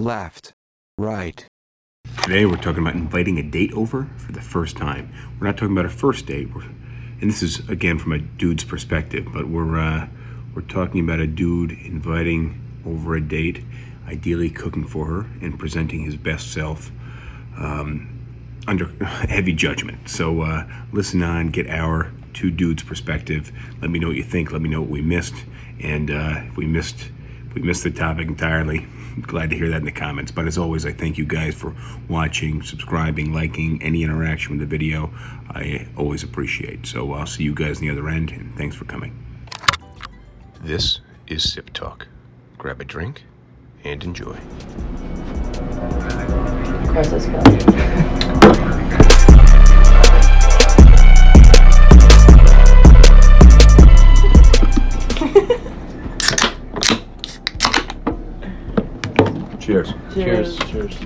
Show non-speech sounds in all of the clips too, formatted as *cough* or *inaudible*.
left, right. Today we're talking about inviting a date over for the first time. We're not talking about a first date, and this is again from a dude's perspective, but we're uh, we're talking about a dude inviting over a date, ideally cooking for her and presenting his best self um, under *laughs* heavy judgment. So uh, listen on, get our two dudes' perspective. Let me know what you think. Let me know what we missed, and uh, if we missed if we missed the topic entirely. Glad to hear that in the comments. But as always, I thank you guys for watching, subscribing, liking, any interaction with the video. I always appreciate. So I'll see you guys on the other end, and thanks for coming. This is Sip Talk. Grab a drink and enjoy. Cross this *laughs* Cheers. Cheers. Cheers.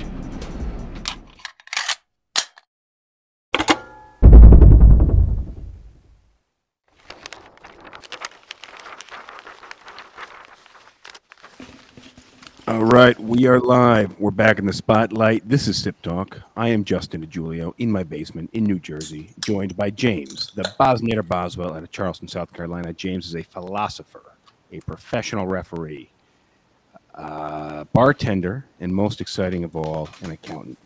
All right, we are live. We're back in the spotlight. This is Sip Talk. I am Justin DeGiulio in my basement in New Jersey, joined by James, the Bosnator Boswell out of Charleston, South Carolina. James is a philosopher, a professional referee, uh, bartender, and most exciting of all, an accountant.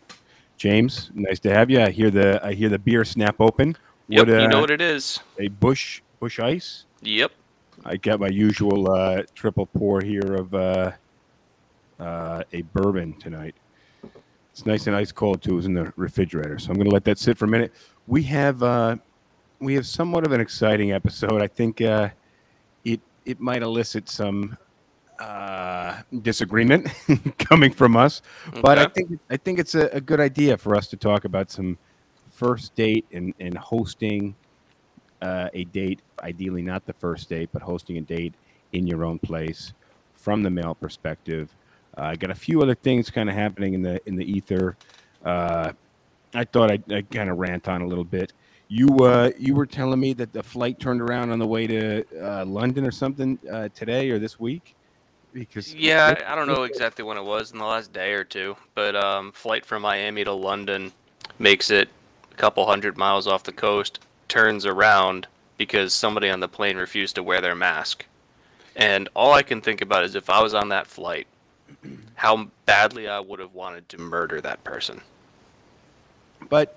James, nice to have you. I hear the I hear the beer snap open. Yep, What, you know uh, what it is. A Busch Busch Ice. Yep. I got my usual uh, triple pour here of uh, uh, a bourbon tonight. It's nice and ice cold too. It was in the refrigerator, so I'm going to let that sit for a minute. We have uh, we have somewhat of an exciting episode. I think uh, it it might elicit some uh, disagreement *laughs* coming from us, but I think I think it's a, a good idea for us to talk about some first date and, and hosting uh, a date, ideally not the first date, but hosting a date in your own place from the male perspective. Uh, I got a few other things kind of happening in the in the ether. Uh, I thought I'd, I'd kind of rant on a little bit. You uh, you were telling me that the flight turned around on the way to uh, London or something uh, today or this week, because Yeah, I don't know exactly when it was in the last day or two, but um, flight from Miami to London makes it a couple hundred miles off the coast, turns around because somebody on the plane refused to wear their mask. And all I can think about is if I was on that flight, how badly I would have wanted to murder that person. But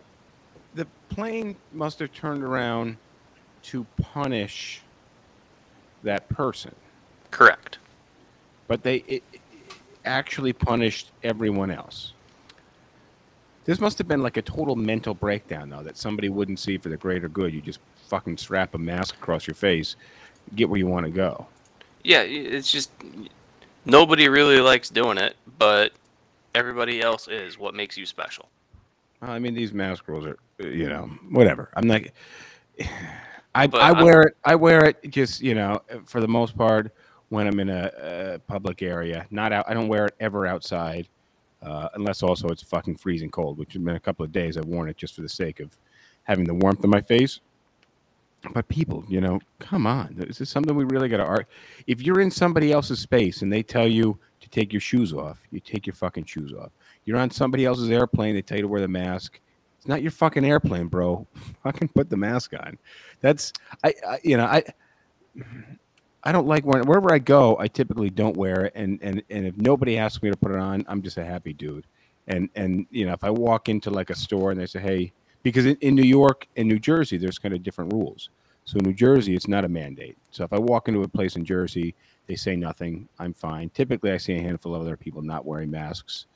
the plane must have turned around to punish that person. Correct. But they it, it actually punished everyone else. This must have been like a total mental breakdown, though, that somebody wouldn't see for the greater good. You just fucking strap a mask across your face, get where you want to go. Yeah, it's just nobody really likes doing it, but everybody else is what makes you special. I mean, these mask rules are, you know, whatever. I'm not. *sighs* I, But I I'm- wear it. I wear it just, you know, for the most part when I'm in a, a public area. Not out. I don't wear it ever outside, uh, unless also it's fucking freezing cold, which been a couple of days. I've worn it just for the sake of having the warmth on my face. But people, you know, come on. This is something we really got to art. If you're in somebody else's space and they tell you to take your shoes off, you take your fucking shoes off. You're on somebody else's airplane, they tell you to wear the mask. It's not your fucking airplane, bro. *laughs* Fucking put the mask on. That's I, I you know, I I don't like wearing wherever I go, I typically don't wear it and and and if nobody asks me to put it on, I'm just a happy dude. And and you know, if I walk into like a store and they say, "Hey," because in, in New York and New Jersey, there's kind of different rules. So in New Jersey, it's not a mandate. So if I walk into a place in Jersey, they say nothing, I'm fine. Typically, I see a handful of other people not wearing masks,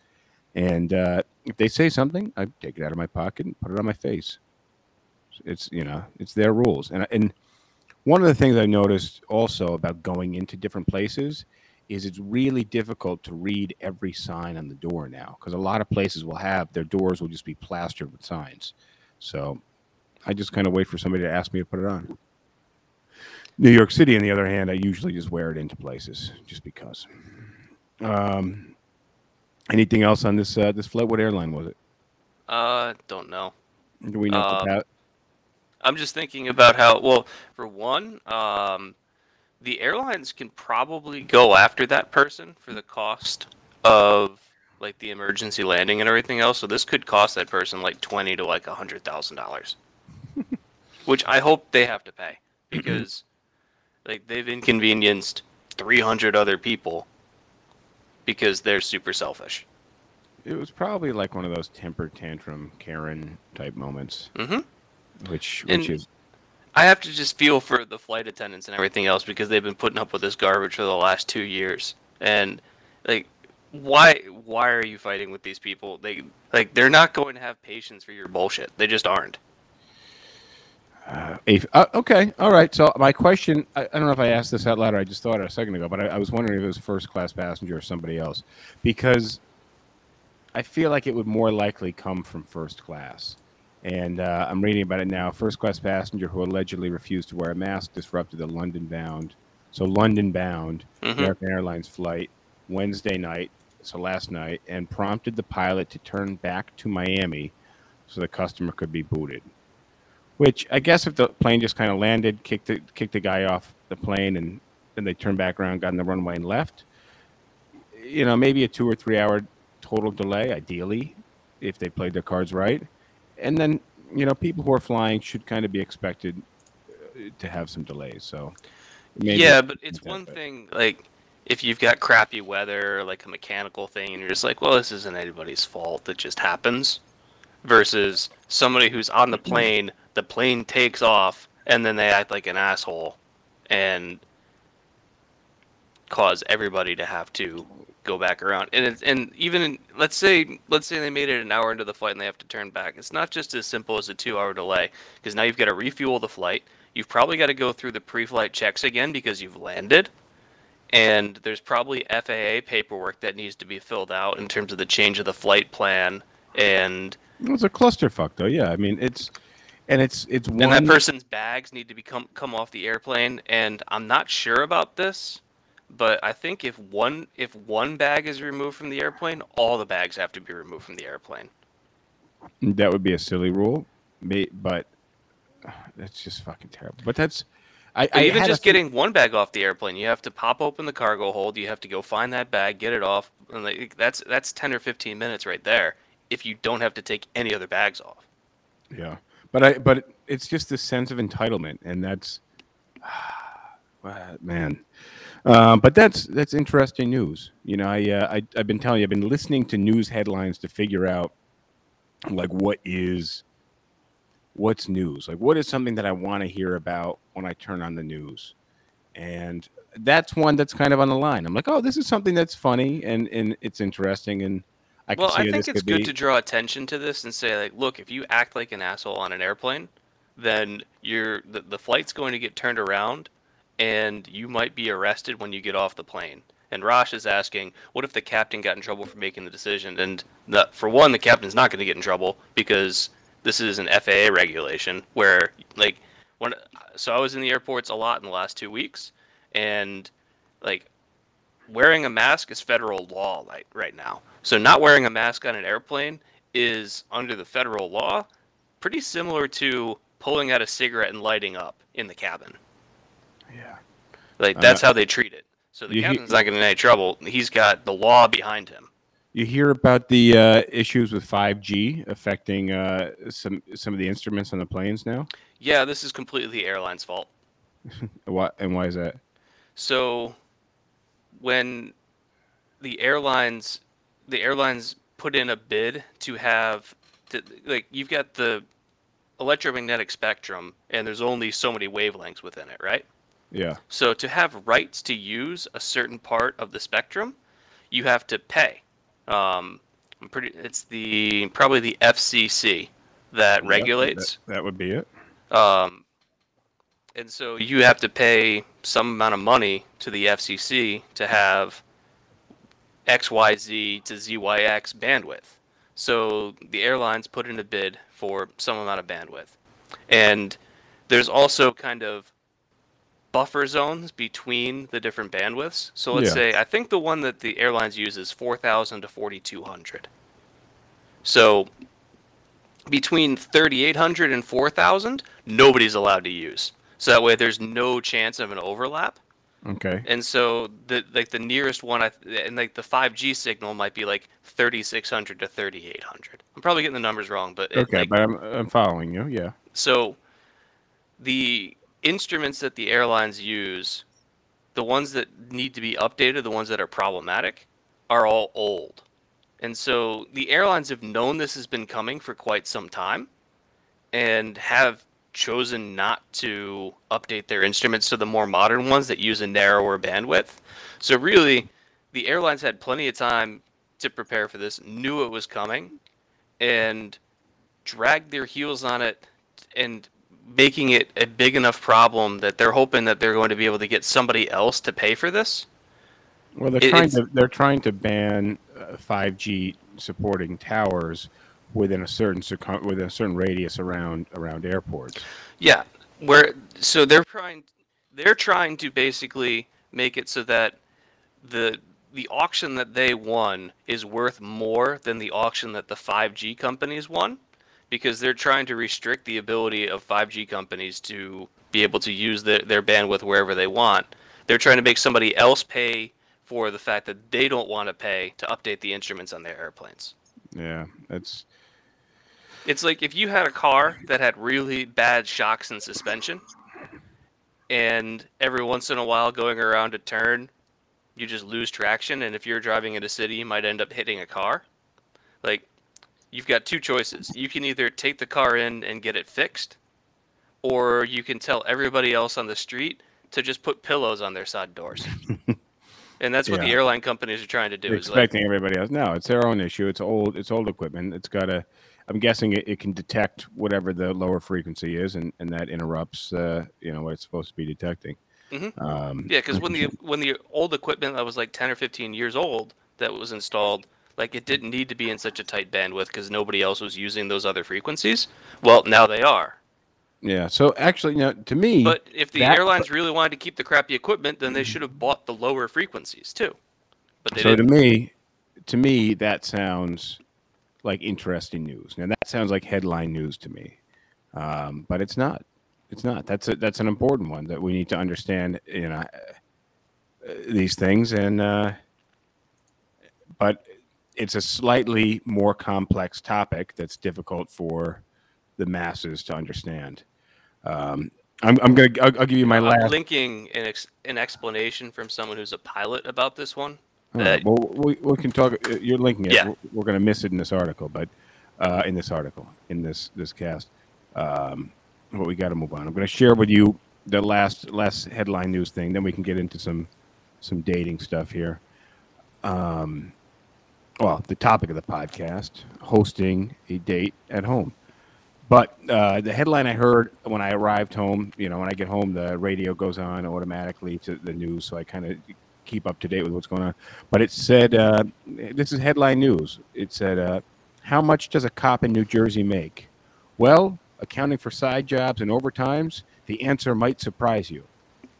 and uh, if they say something, I take it out of my pocket and put it on my face. It's you know, it's their rules, and and one of the things I noticed also about going into different places is it's really difficult to read every sign on the door now because a lot of places will have their doors will just be plastered with signs. So I just kind of wait for somebody to ask me to put it on. New York City, on the other hand, I usually just wear it into places just because. Um, anything else on this uh, this flight? What airline was it? Uh, don't know. Do we know? if the Um, pa- I'm just thinking about how well, for one, um, the airlines can probably go after that person for the cost of like the emergency landing and everything else. So this could cost that person like twenty to like a hundred thousand dollars, *laughs* which I hope they have to pay because like they've inconvenienced three hundred other people because they're super selfish. It was probably like one of those temper tantrum Karen type moments, hmm which And- which is I have to just feel for the flight attendants and everything else because they've been putting up with this garbage for the last two years. And like, why why are you fighting with these people? They like they're not going to have patience for your bullshit. They just aren't. Uh, if, uh, okay, all right. So my question, I, I don't know if I asked this out loud or I just thought it a second ago, but I, I was wondering if it was first class passenger or somebody else, because I feel like it would more likely come from first class. And uh, I'm reading about it now. First class passenger who allegedly refused to wear a mask disrupted a London bound, so London bound Mhm. American Airlines flight Wednesday night, so last night, and prompted the pilot to turn back to Miami so the customer could be booted. Which I guess if the plane just kind of landed, kicked the kicked the guy off the plane, and then they turned back around, got in the runway, and left. You know, maybe a two or three hour total delay, ideally, if they played their cards right. And then you know, people who are flying should kind of be expected uh, to have some delays. So yeah, but it's one but- thing like if you've got crappy weather, like a mechanical thing, and you're just like, well, this isn't anybody's fault. It just happens. Versus somebody who's on the plane, the plane takes off, and then they act like an asshole, and cause everybody to have to go back around. And it's, and even in, let's say let's say they made it an hour into the flight and they have to turn back. It's not just as simple as a two-hour delay because now you've got to refuel the flight. You've probably got to go through the pre-flight checks again because you've landed. And there's probably FAA paperwork that needs to be filled out in terms of the change of the flight plan and It was a clusterfuck, though. Yeah, I mean, it's and it's it's one. and that person's bags need to be come come off the airplane and i'm not sure about this but i think if one if one bag is removed from the airplane all the bags have to be removed from the airplane That would be a silly rule, but *sighs* that's just fucking terrible. But that's I, I even just getting one bag off the airplane you have to pop open the cargo hold you have to go find that bag get it off and like, that's that's 10 or 15 minutes right there if you don't have to take any other bags off yeah, but I but it's just this sense of entitlement, and that's *sighs* *sighs* ah, man. Um, but that's that's interesting news. You know, I, uh, I I've been telling you, I've been listening to news headlines to figure out like what is what's news, like what is something that I want to hear about when I turn on the news, and that's one that's kind of on the line. I'm like, oh, this is something that's funny and and it's interesting, and I can well i think it's good be. to draw attention to this and say like look if you act like an asshole on an airplane then you're the, the flight's going to get turned around and you might be arrested when you get off the plane and Rosh is asking, what if the captain got in trouble for making the decision? And the, for one, the captain's not going to get in trouble because this is an FAA regulation where, like, when so I was in the airports a lot in the last two weeks, and like wearing a mask is federal law like right now. So not wearing a mask on an airplane is under the federal law pretty similar to pulling out a cigarette and lighting up in the cabin. Yeah. Like that's how they treat it. So the you he- captain's not getting in any trouble. He's got the law behind him. You hear about the uh, issues with 5G affecting uh, some some of the instruments on the planes now. Yeah, this is completely the airline's fault. *laughs* What and why is that? So when the airlines the airlines put in a bid to have to, like you've got the electromagnetic spectrum and there's only so many wavelengths within it, right? Yeah, So to have rights to use a certain part of the spectrum, you have to pay. Um, I'm pretty. It's the probably the FCC that Yeah, regulates. That, that would be it. Um, and so you have to pay some amount of money to the FCC to have XYZ to ZYX bandwidth. So the airlines put in a bid for some amount of bandwidth. And there's also kind of buffer zones between the different bandwidths. So let's Yeah. say I think the one that the airlines use is 4000 to 4200. So between 3800 and 4000 nobody's allowed to use so that way there's no chance of an overlap Okay. And so the like the nearest one, I th- and like the 5G signal might be like 3600 to 3800. I'm probably getting the numbers wrong, but it, Okay, like, but I'm I'm following you. Yeah. so the instruments that the airlines use, the ones that need to be updated, the ones that are problematic, are all old. And so the airlines have known this has been coming for quite some time and have chosen not to update their instruments to the more modern ones that use a narrower bandwidth. So really, the airlines had plenty of time to prepare for this, knew it was coming, and dragged their heels on it and making it a big enough problem that they're hoping that they're going to be able to get somebody else to pay for this. Well, they're It- trying to they're trying to ban uh, 5G supporting towers within a certain circum- within a certain radius around around airports. Yeah, where so they're trying they're trying to basically make it so that the the auction that they won is worth more than the auction that the 5G companies won because they're trying to restrict the ability of 5G companies to be able to use their, their bandwidth wherever they want. They're trying to make somebody else pay for the fact that they don't want to pay to update the instruments on their airplanes. Yeah, that's It's like if you had a car that had really bad shocks and suspension, and every once in a while going around a turn, you just lose traction, and if you're driving in a city, you might end up hitting a car. Like, you've got two choices. You can either take the car in and get it fixed, or you can tell everybody else on the street to just put pillows on their side doors. *laughs* and that's what the airline companies are trying to do. they're Is like, expecting everybody else. No, it's their own issue. It's old. It's old equipment. It's got a. I'm guessing it, it can detect whatever the lower frequency is, and, and that interrupts, uh, you know, what it's supposed to be detecting. Mhm. Um, Yeah, because when the when the old equipment that was like ten or fifteen years old that was installed, like it didn't need to be in such a tight bandwidth because nobody else was using those other frequencies. Well, now they are. yeah. So actually, you know, to me, But if the that- airlines really wanted to keep the crappy equipment, then they should have bought the lower frequencies too. But they so to didn't. me, to me, that sounds like interesting news. Now that sounds like headline news to me, um, but it's not. It's not. That's a, that's an important one that we need to understand. You know, uh, these things, and uh, but it's a slightly more complex topic that's difficult for the masses to understand. Um, I'm, I'm gonna. I'll, I'll give you my I'm last. linking an, ex- an explanation from someone who's a pilot about this one. Right, well, we, we can talk. uh, You're linking it. Yeah. We're, we're going to miss it in this article, but uh, in this article, in this this cast, um, but we got to move on. I'm going to share with you the last last headline news thing. Then we can get into some some dating stuff here. Um, well, the topic of the podcast: hosting a date at home. But uh, the headline I heard when I arrived home, you know, when I get home, the radio goes on automatically to the news, so I kind of keep up to date with what's going on. But it said, uh, this is headline news. It said, uh, how much does a cop in New Jersey make? Well, accounting for side jobs and overtimes, the answer might surprise you.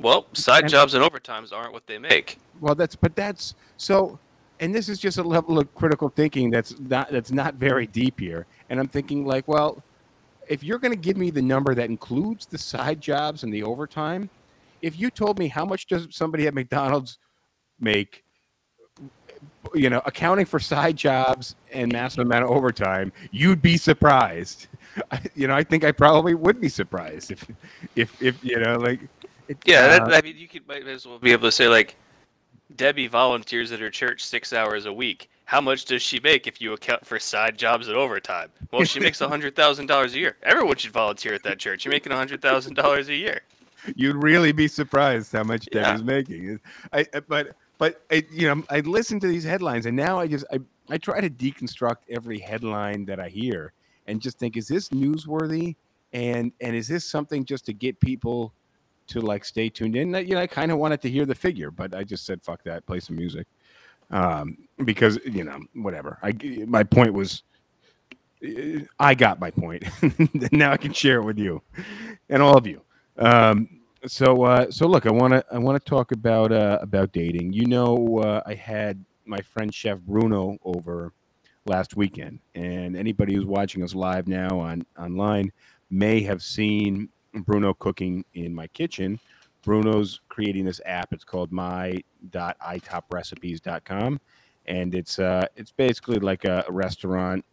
Well, side And- jobs and overtimes aren't what they make. Well, that's but that's so, and this is just a level of critical thinking that's not that's not very deep here. And I'm thinking like, well, if you're going to give me the number that includes the side jobs and the overtime, if you told me how much does somebody at McDonald's make, you know, accounting for side jobs and massive amount of overtime, you'd be surprised. you know, I think I probably would be surprised if, if, if you know, like, it, Yeah, uh, that, I mean, you could might as well be able to say like, Debbie volunteers at her church six hours a week. How much does she make if you account for side jobs and overtime? Well, she makes a hundred thousand dollars a year. Everyone should volunteer at that church. You're making a hundred thousand dollars a year. you'd really be surprised how much Yeah. Debbie's making. I, I- but but I, you know I listen to these headlines and now I just I, I try to deconstruct every headline that I hear and just think is this newsworthy and and is this something just to get people to like stay tuned in? You know I kind of wanted to hear the figure, but I just said fuck that, play some music um, because you know whatever. I my point was. I got my point. *laughs* now I can share it with you and all of you. Um, so uh, so look, I want to I want to talk about uh, about dating. You know, uh, I had my friend Chef Bruno over last weekend, and anybody who's watching us live now on online may have seen Bruno cooking in my kitchen Bruno's creating this app. It's called my.itopresrecipes.com, and it's uh, it's basically like a, a restaurant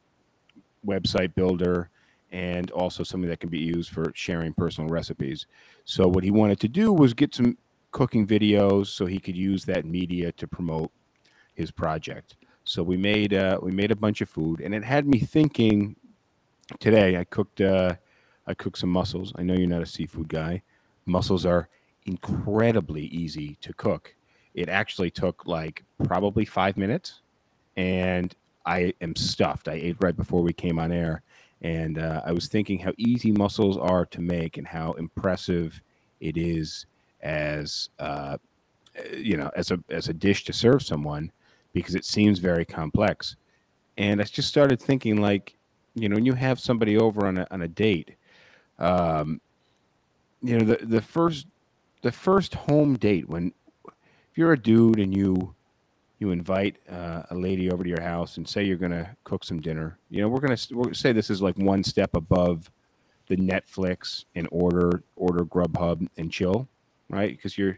website builder and also something that can be used for sharing personal recipes. So what he wanted to do was get some cooking videos so he could use that media to promote his project. So we made uh, we made a bunch of food, and it had me thinking. Today I cooked uh, I cooked some mussels. I know you're not a seafood guy. Mussels are incredibly easy to cook. It actually took like probably five minutes, and I am stuffed. I ate right before we came on air, and uh, I was thinking how easy mussels are to make and how impressive it is as uh, you know as a as a dish to serve someone because it seems very complex. And I just started thinking like, you know, when you have somebody over on a on a date, um, you know, the the first the first home date when if you're a dude and you you invite uh, a lady over to your house and say you're going to cook some dinner, you know, we're going to we're gonna say this is like one step above the Netflix and order order Grubhub and chill, right? Because you're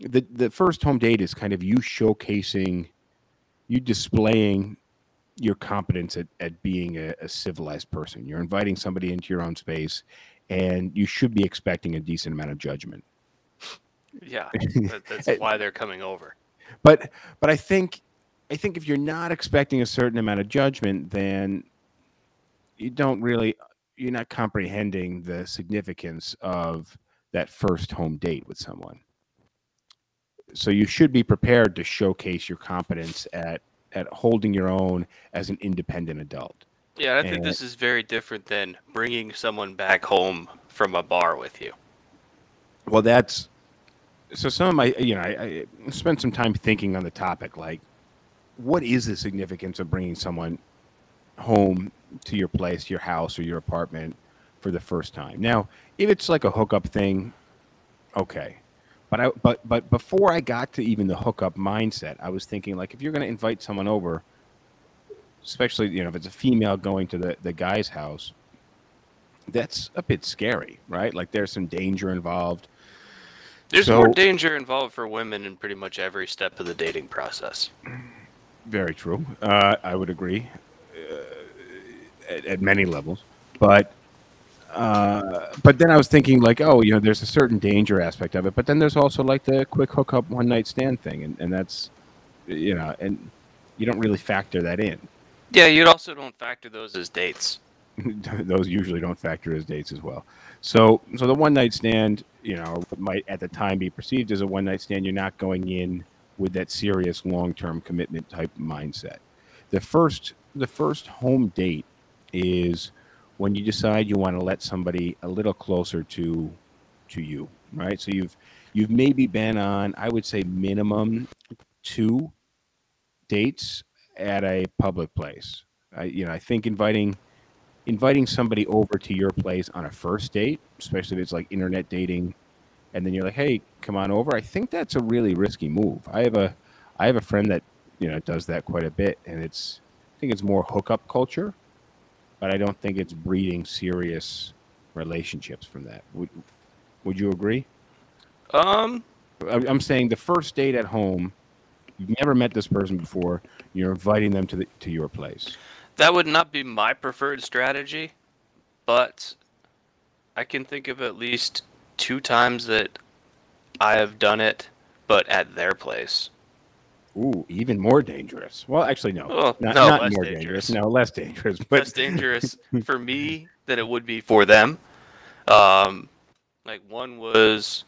the the first home date is kind of you showcasing you displaying your competence at, at being a, a civilized person. You're inviting somebody into your own space and you should be expecting a decent amount of judgment. Yeah, *laughs* that's why they're coming over. But but I think I think if you're not expecting a certain amount of judgment, then you don't really you're not comprehending the significance of that first home date with someone. So you should be prepared to showcase your competence at at holding your own as an independent adult. Yeah, I think And- this is very different than bringing someone back home from a bar with you. Well, that's so. Some of my, you know, I, I spent some time thinking on the topic. Like, what is the significance of bringing someone home to your place, your house, or your apartment for the first time? Now, if it's like a hookup thing, okay. But I, but but before I got to even the hookup mindset, I was thinking like, if you're going to invite someone over, especially you know if it's a female going to the the guy's house, that's a bit scary, right? Like, there's some danger involved. There's So- more danger involved for women in pretty much every step of the dating process. Very true. Uh, I would agree uh, at, at many levels, but uh, but then I was thinking like, oh, you know, there's a certain danger aspect of it, but then there's also like the quick hookup one night stand thing, and, and that's you know, and you don't really factor that in. Yeah, you also don't factor those as dates. *laughs* Those usually don't factor as dates as well. So so the one night stand, you know, might at the time be perceived as a one night stand, you're not going in with that serious long term commitment type mindset. The first the first home date is when you decide you want to let somebody a little closer to to you, right? So you've you've maybe been on, I would say minimum two dates at a public place. I you know, I think inviting inviting somebody over to your place on a first date, especially if it's like internet dating, and then you're like, "Hey, come on over." I think that's a really risky move. I have a I have a friend that you know does that quite a bit, and it's I think it's more hookup culture, but I don't think it's breeding serious relationships from that. Would Would you agree? Um, I'm saying the first date at home, you've never met this person before. You're inviting them to the to your place. that would not be my preferred strategy, but I can think of at least two times that I have done it, but at their place. Ooh, even more dangerous. Well, actually, no, Well, not, no, not less more dangerous. dangerous. No, less dangerous. *laughs* But Less dangerous for me than it would be for them. Um, like one was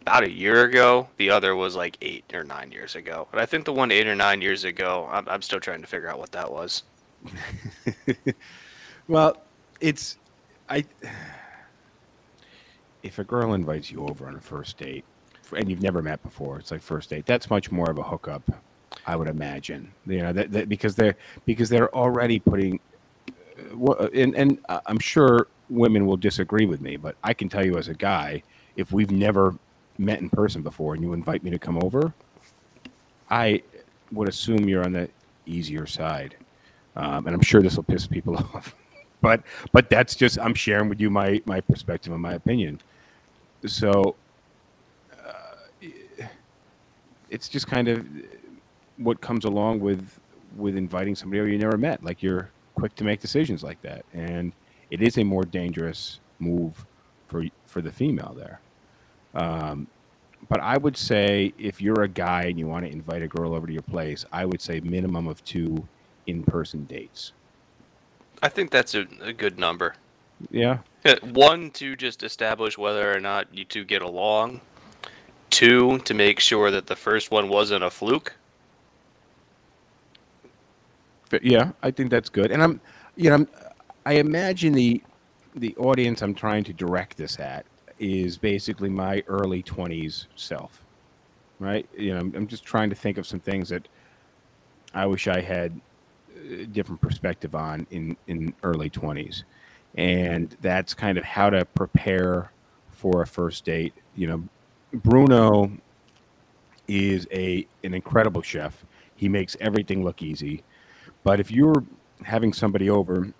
about a year ago. The other was like eight or nine years ago. But I think the one eight or nine years ago, I'm, I'm still trying to figure out what that was. *laughs* well, it's I. *sighs* If a girl invites you over on a first date, and you've never met before, it's like first date. That's much more of a hookup, I would imagine. You know, that, that because they're because they're already putting. uh, And and I- I'm sure women will disagree with me, but I can tell you as a guy, if we've never met in person before and you invite me to come over, I would assume you're on the easier side, um, and I'm sure this will piss people *laughs* off. But but that's just I'm sharing with you my my perspective and my opinion. So it's just kind of what comes along with with inviting somebody you never met. Like you're quick to make decisions like that, and it is a more dangerous move for for the female there. Um, but I would say if you're a guy and you want to invite a girl over to your place, I would say minimum of two in-person dates. I think that's a, a good number. Yeah, Uh, One to just establish whether or not you two get along. Two to make sure that the first one wasn't a fluke. Yeah, I think that's good. And I'm, you know, I'm, I imagine the the audience I'm trying to direct this at is basically my early 20s self, right? You know, I'm, I'm just trying to think of some things that I wish I had a different perspective on in in early 20s, and that's kind of how to prepare for a first date. You know, Bruno is a an incredible chef. He makes everything look easy. But if you're having somebody over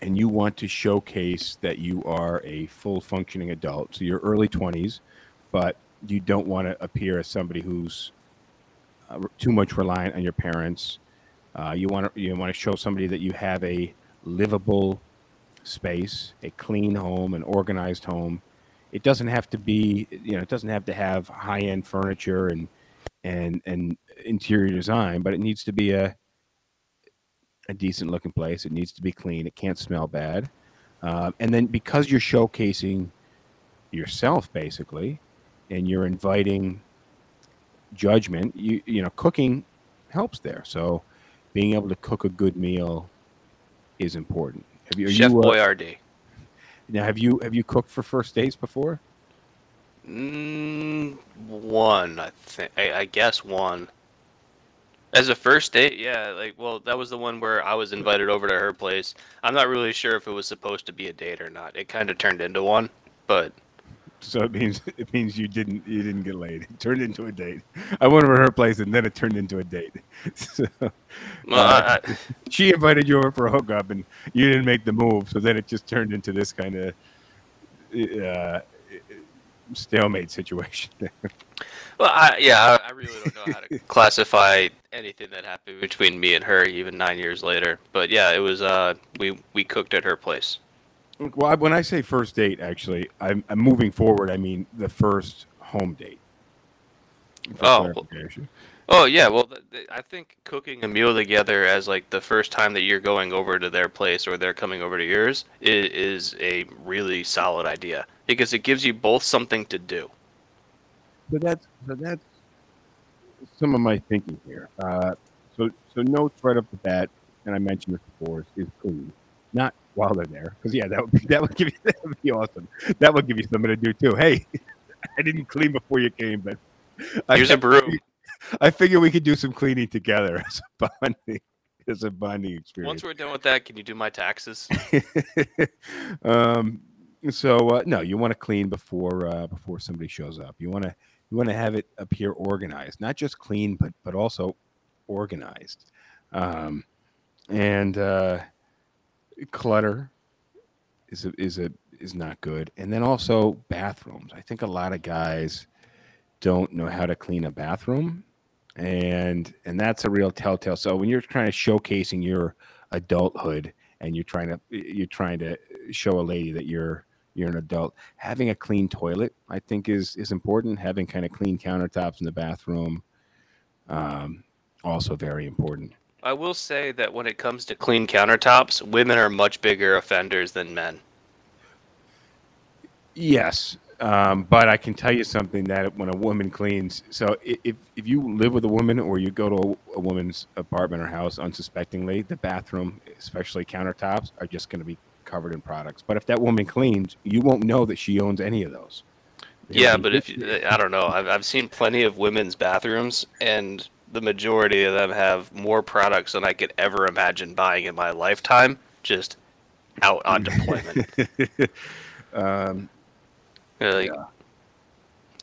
and you want to showcase that you are a full functioning adult, so you're early 20s, but you don't want to appear as somebody who's uh, too much reliant on your parents. Uh, you want to you want to show somebody that you have a livable space, a clean home, an organized home. It doesn't have to be, you know, it doesn't have to have high end furniture and and and interior design, but it needs to be a a decent looking place. It needs to be clean. It can't smell bad. Um, and then because you're showcasing yourself basically, and you're inviting judgment, you you know, cooking helps there. So being able to cook a good meal is important. Have you, Chef you, uh, Boyardee. Now have you have you cooked for first dates before? Mm, one, I think. I, I guess one. As a first date, yeah. Like, well, that was the one where I was invited over to her place. I'm not really sure if it was supposed to be a date or not. It kind of turned into one, but So it means *laughs* it means you didn't you didn't get laid. It turned into a date. I went over to her place and then it turned into a date. *laughs* So, well, Uh, I- *laughs* she invited you over for a hookup and you didn't make the move. So then it just turned into this kind of uh, stalemate situation. well, I, yeah, I, I really don't know how to classify anything that happened between me and her, even nine years later. But yeah, it was. Uh, we we cooked at her place. Well, I- when I say first date, actually, I'm, I'm moving forward. I mean the first home date. Oh, Oh yeah, well, th- th- I think cooking a meal together as like the first time that you're going over to their place or they're coming over to yours is, is a really solid idea because it gives you both something to do. So that's so that's some of my thinking here. Uh, so so notes right off the bat, and I mentioned this before, is, is clean, not while they're there, because yeah, that would be, *laughs* that would give you *laughs* that would be awesome. That would give you something to do too. Hey, *laughs* I didn't clean before you came, but I, Here's a broom. I figure we could do some cleaning together as a bonding as a bonding experience. Once we're done with that, can you do my taxes? um, so uh, no, you want to clean before uh, before somebody shows up. You want to you want to have it appear organized, not just clean, but but also organized. Um, and uh, clutter is a, is a is not good. And then also bathrooms. I think a lot of guys don't know how to clean a bathroom, and and that's a real telltale. So when you're trying to showcasing your adulthood and you're trying to you're trying to show a lady that you're you're an adult having a clean toilet i think is is important having kind of clean countertops in the bathroom um also very important I will say that when it comes to clean countertops, women are much bigger offenders than men. yes um, but i can tell you something that when a woman cleans so if if you live with a woman or you go to a, a woman's apartment or house unsuspectingly the bathroom especially countertops are just going to be covered in products. But if that woman cleans you won't know that she owns any of those. Yeah, but if you- I don't know, I've I've seen plenty of women's bathrooms, and the majority of them have more products than I could ever imagine buying in my lifetime. Just out on *laughs* deployment. *laughs* um, Yeah, like-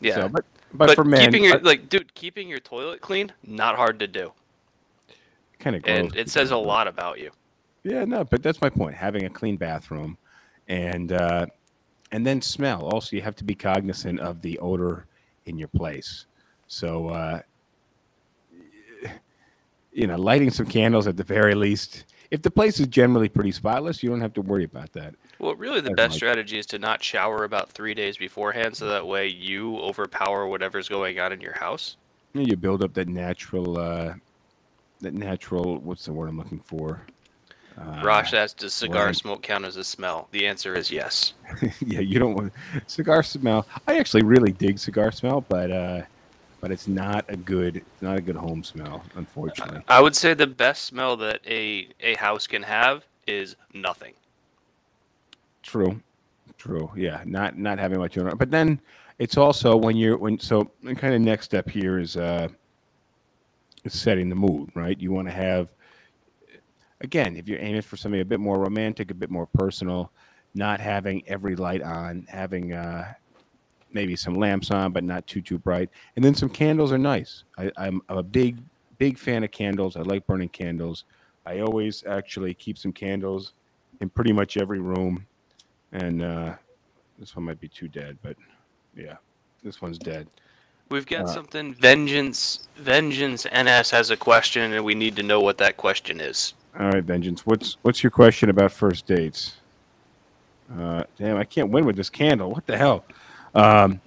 yeah. So, but, but but for men, keeping your like, dude, keeping your toilet clean, not hard to do, kind of and it says a lot about you. Yeah, no, but that's my point. Having a clean bathroom, and uh, and then smell. Also, you have to be cognizant of the odor in your place. So, uh, you know, lighting some candles at the very least. If the place is generally pretty spotless, you don't have to worry about that. Well, really, the best my- strategy is to not shower about three days beforehand, so that way you overpower whatever's going on in your house. You, you build up that natural, uh, that natural. What's the word I'm looking for? Uh, Rosh asked, "Does cigar right. smoke count as a smell?" The answer is yes. *laughs* yeah, you don't want cigar smell. I actually really dig cigar smell, but uh, but it's not a good, it's not a good home smell, unfortunately. I would say the best smell that a a house can have is nothing. True, true. Yeah, not not having much on. But then it's also when you're when so the kind of next step here is uh, setting the mood, right? You want to have again, if you're aiming for something a bit more romantic, a bit more personal, not having every light on, having uh, maybe some lamps on, but not too too bright, and then some candles are nice. I, I'm, I'm a big big fan of candles. I like burning candles. I always actually keep some candles in pretty much every room, and uh, this one might be too dead, but yeah, this one's dead. We've got Uh, something. Vengeance, Vengeance NS has a question, and we need to know what that question is. All right, Vengeance. What's what's your question about first dates? Uh, damn, I can't win with this candle. What the hell? Um,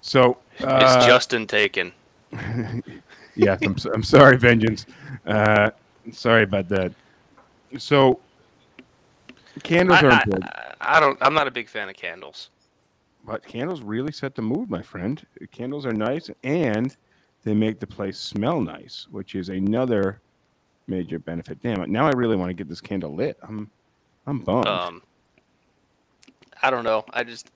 so uh, Is Justin taken? *laughs* yeah, I'm, I'm sorry, Vengeance. Uh, sorry about that. So candles I, are important, I- I don't. I'm not a big fan of candles. but candles really set the mood, my friend. Candles are nice, and they make the place smell nice, which is another major benefit. Damn it! Now I really want to get this candle lit. I'm I'm bummed. Um, I don't know. I just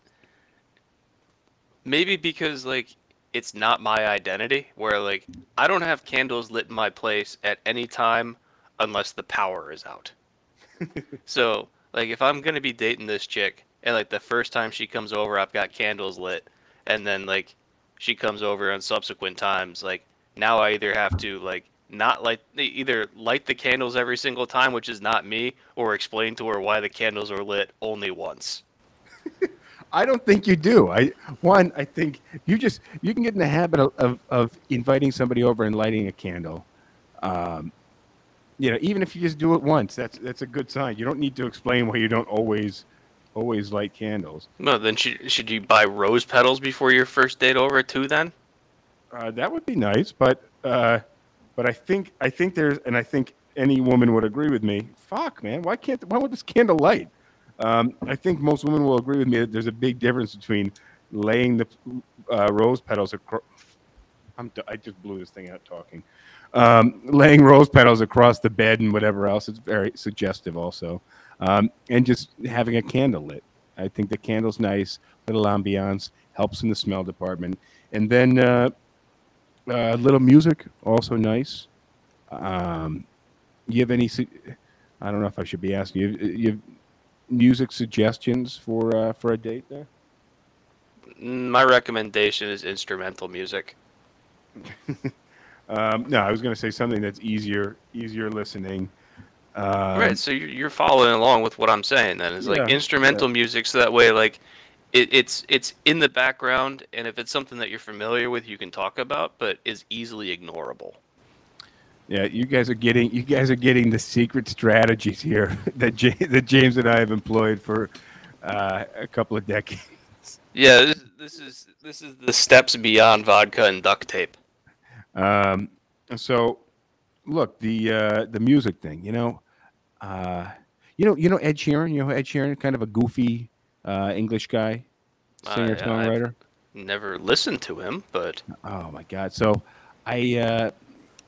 maybe because like it's not my identity. Where like I don't have candles lit in my place at any time unless the power is out. *laughs* so like if I'm gonna be dating this chick and like the first time she comes over, I've got candles lit, and then like she comes over on subsequent times, like now I either have to like not light either light the candles every single time, which is not me, or explain to her why the candles are lit only once. *laughs* I don't think you do. I one, I think you just you can get in the habit of, of, of inviting somebody over and lighting a candle. Um, you know, even if you just do it once, that's that's a good sign. You don't need to explain why you don't always always light candles. No, then should should you buy rose petals before your first date over too? Then Uh, that would be nice, but uh, but I think I think there's and I think any woman would agree with me. Fuck, man, why can't why would this candle light? Um, I think most women will agree with me that there's a big difference between laying the uh, rose petals across. I just blew this thing out talking. Um, laying rose petals across the bed and whatever else. It's very suggestive, also, um, and just having a candle lit. I think the candle's nice, little ambiance, helps in the smell department, and then. Uh, uh, little music, also nice. Um, you have any? I don't know if I should be asking you. You music suggestions for uh, for a date there? Mm, my recommendation is instrumental music. *laughs* Um, no, I was going to say something that's easier easier listening. Um, right, so you're, you're following along with what I'm saying. Then like Yeah, instrumental music, so that way like. It, it's it's in the background, and if it's something that you're familiar with, you can talk about, but is easily ignorable. Yeah, you guys are getting you guys are getting the secret strategies here *laughs* that J- that James and I have employed for uh, a couple of decades. Yeah, this, this is this is the steps beyond vodka and duct tape. Um, so, look the uh, the music thing. You know, uh, you know, you know Ed Sheeran. You know Ed Sheeran, kind of a goofy uh, English guy, singer songwriter. Never listened to him, but Oh my God! So, I uh,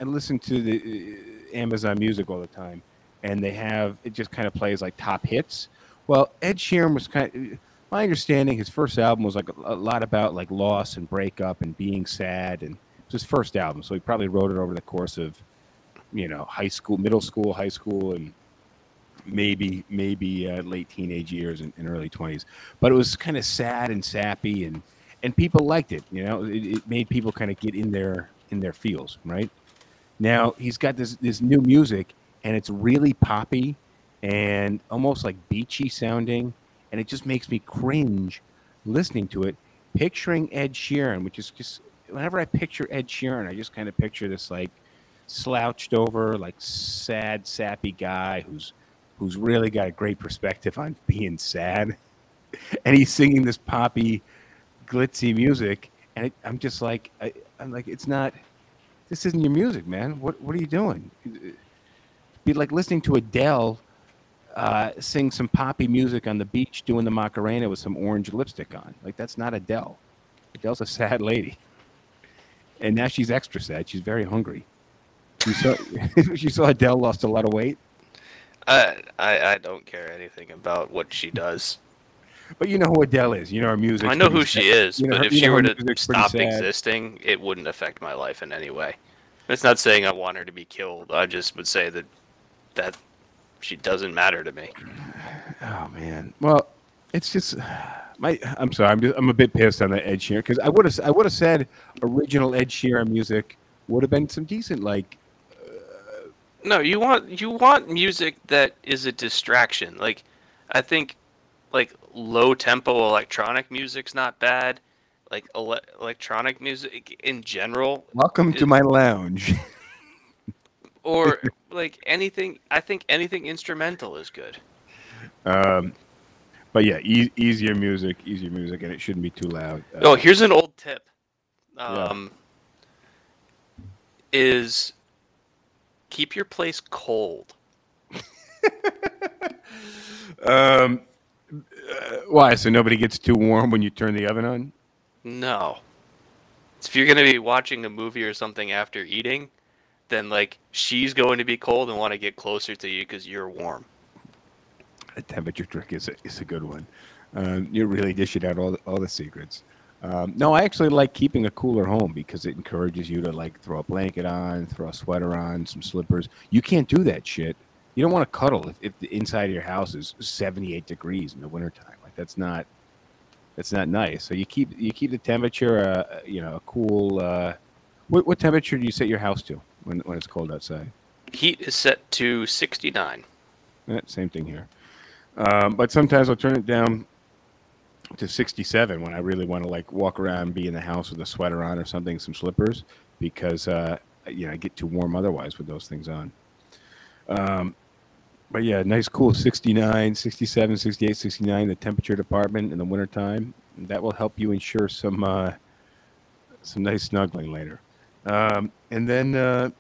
I listen to the uh, Amazon Music all the time, and they have it just kind of plays like top hits. Well, Ed Sheeran was kind. Of, my understanding, his first album was like a, lot about like loss and breakup and being sad, and it was his first album. So he probably wrote it over the course of, you know, high school, middle school, high school, and maybe maybe uh, late teenage years and, and early twenties. But it was kind of sad and sappy, and and people liked it. You know, it, it made people kind of get in their in their feels. Right now, he's got this this new music, and it's really poppy and almost like beachy sounding, and it just makes me cringe listening to it. Picturing Ed Sheeran, which is just whenever I picture Ed Sheeran, I just kind of picture this like slouched over, like sad, sappy guy who's who's really got a great perspective on *laughs* being sad, and he's singing this poppy, glitzy music, and it, I'm just like, I, I'm like, it's not. This isn't your music, man. What what are you doing? Be like listening to Adele uh, sing some poppy music on the beach doing the Macarena with some orange lipstick on. Like that's not Adele. Adele's a sad lady, and now she's extra sad. She's very hungry. You saw, *laughs* you saw Adele lost a lot of weight, I I don't care anything about what she does. But you know who Adele is. You know her music. I know who she is, You know but her- if she were to stop existing, it wouldn't affect my life in any way. It's not saying I want her to be killed. I just would say that that she doesn't matter to me. *sighs* Oh man. Well, it's just *sighs* my. I'm sorry. I'm just, I'm a bit pissed on that Ed Sheeran because I would have I would have said original Ed Sheeran music would have been some decent like uh, No, you want you want music that is a distraction. Like I think like low tempo electronic music's not bad. Like ele- electronic music in general welcome to my lounge. *laughs* or *laughs* like anything I think anything instrumental is good. Um, but yeah, e- easier music, easier music, and it shouldn't be too loud. Uh, Oh, here's an old tip. Yeah. Um, Is keep your place cold. *laughs* Um, uh, why? So nobody gets too warm when you turn the oven on? No. If you're gonna be watching a movie or something after eating, then like she's going to be cold and want to get closer to you because you're warm. A temperature trick is a, is a good one. Um, you're really dishing out all the, all the secrets. Um, no, I actually like keeping a cooler home because it encourages you to like throw a blanket on, throw a sweater on, some slippers. You can't do that shit. You don't want to cuddle if, if the inside of your house is 78 degrees in the wintertime. Like that's not that's not nice. So you keep you keep the temperature, uh, you know, a cool. Uh, what, what temperature do you set your house to when when it's cold outside? Heat is set to 69. Eh, same thing here. Um, but sometimes I'll turn it down to 67 when I really want to like walk around, and be in the house with a sweater on or something, some slippers, because uh, you know I get too warm otherwise with those things on. Um, but yeah, nice, cool 69, 67, 68, 69, the temperature department in the wintertime. That will help you ensure some uh, some nice snuggling later. Um, and then uh,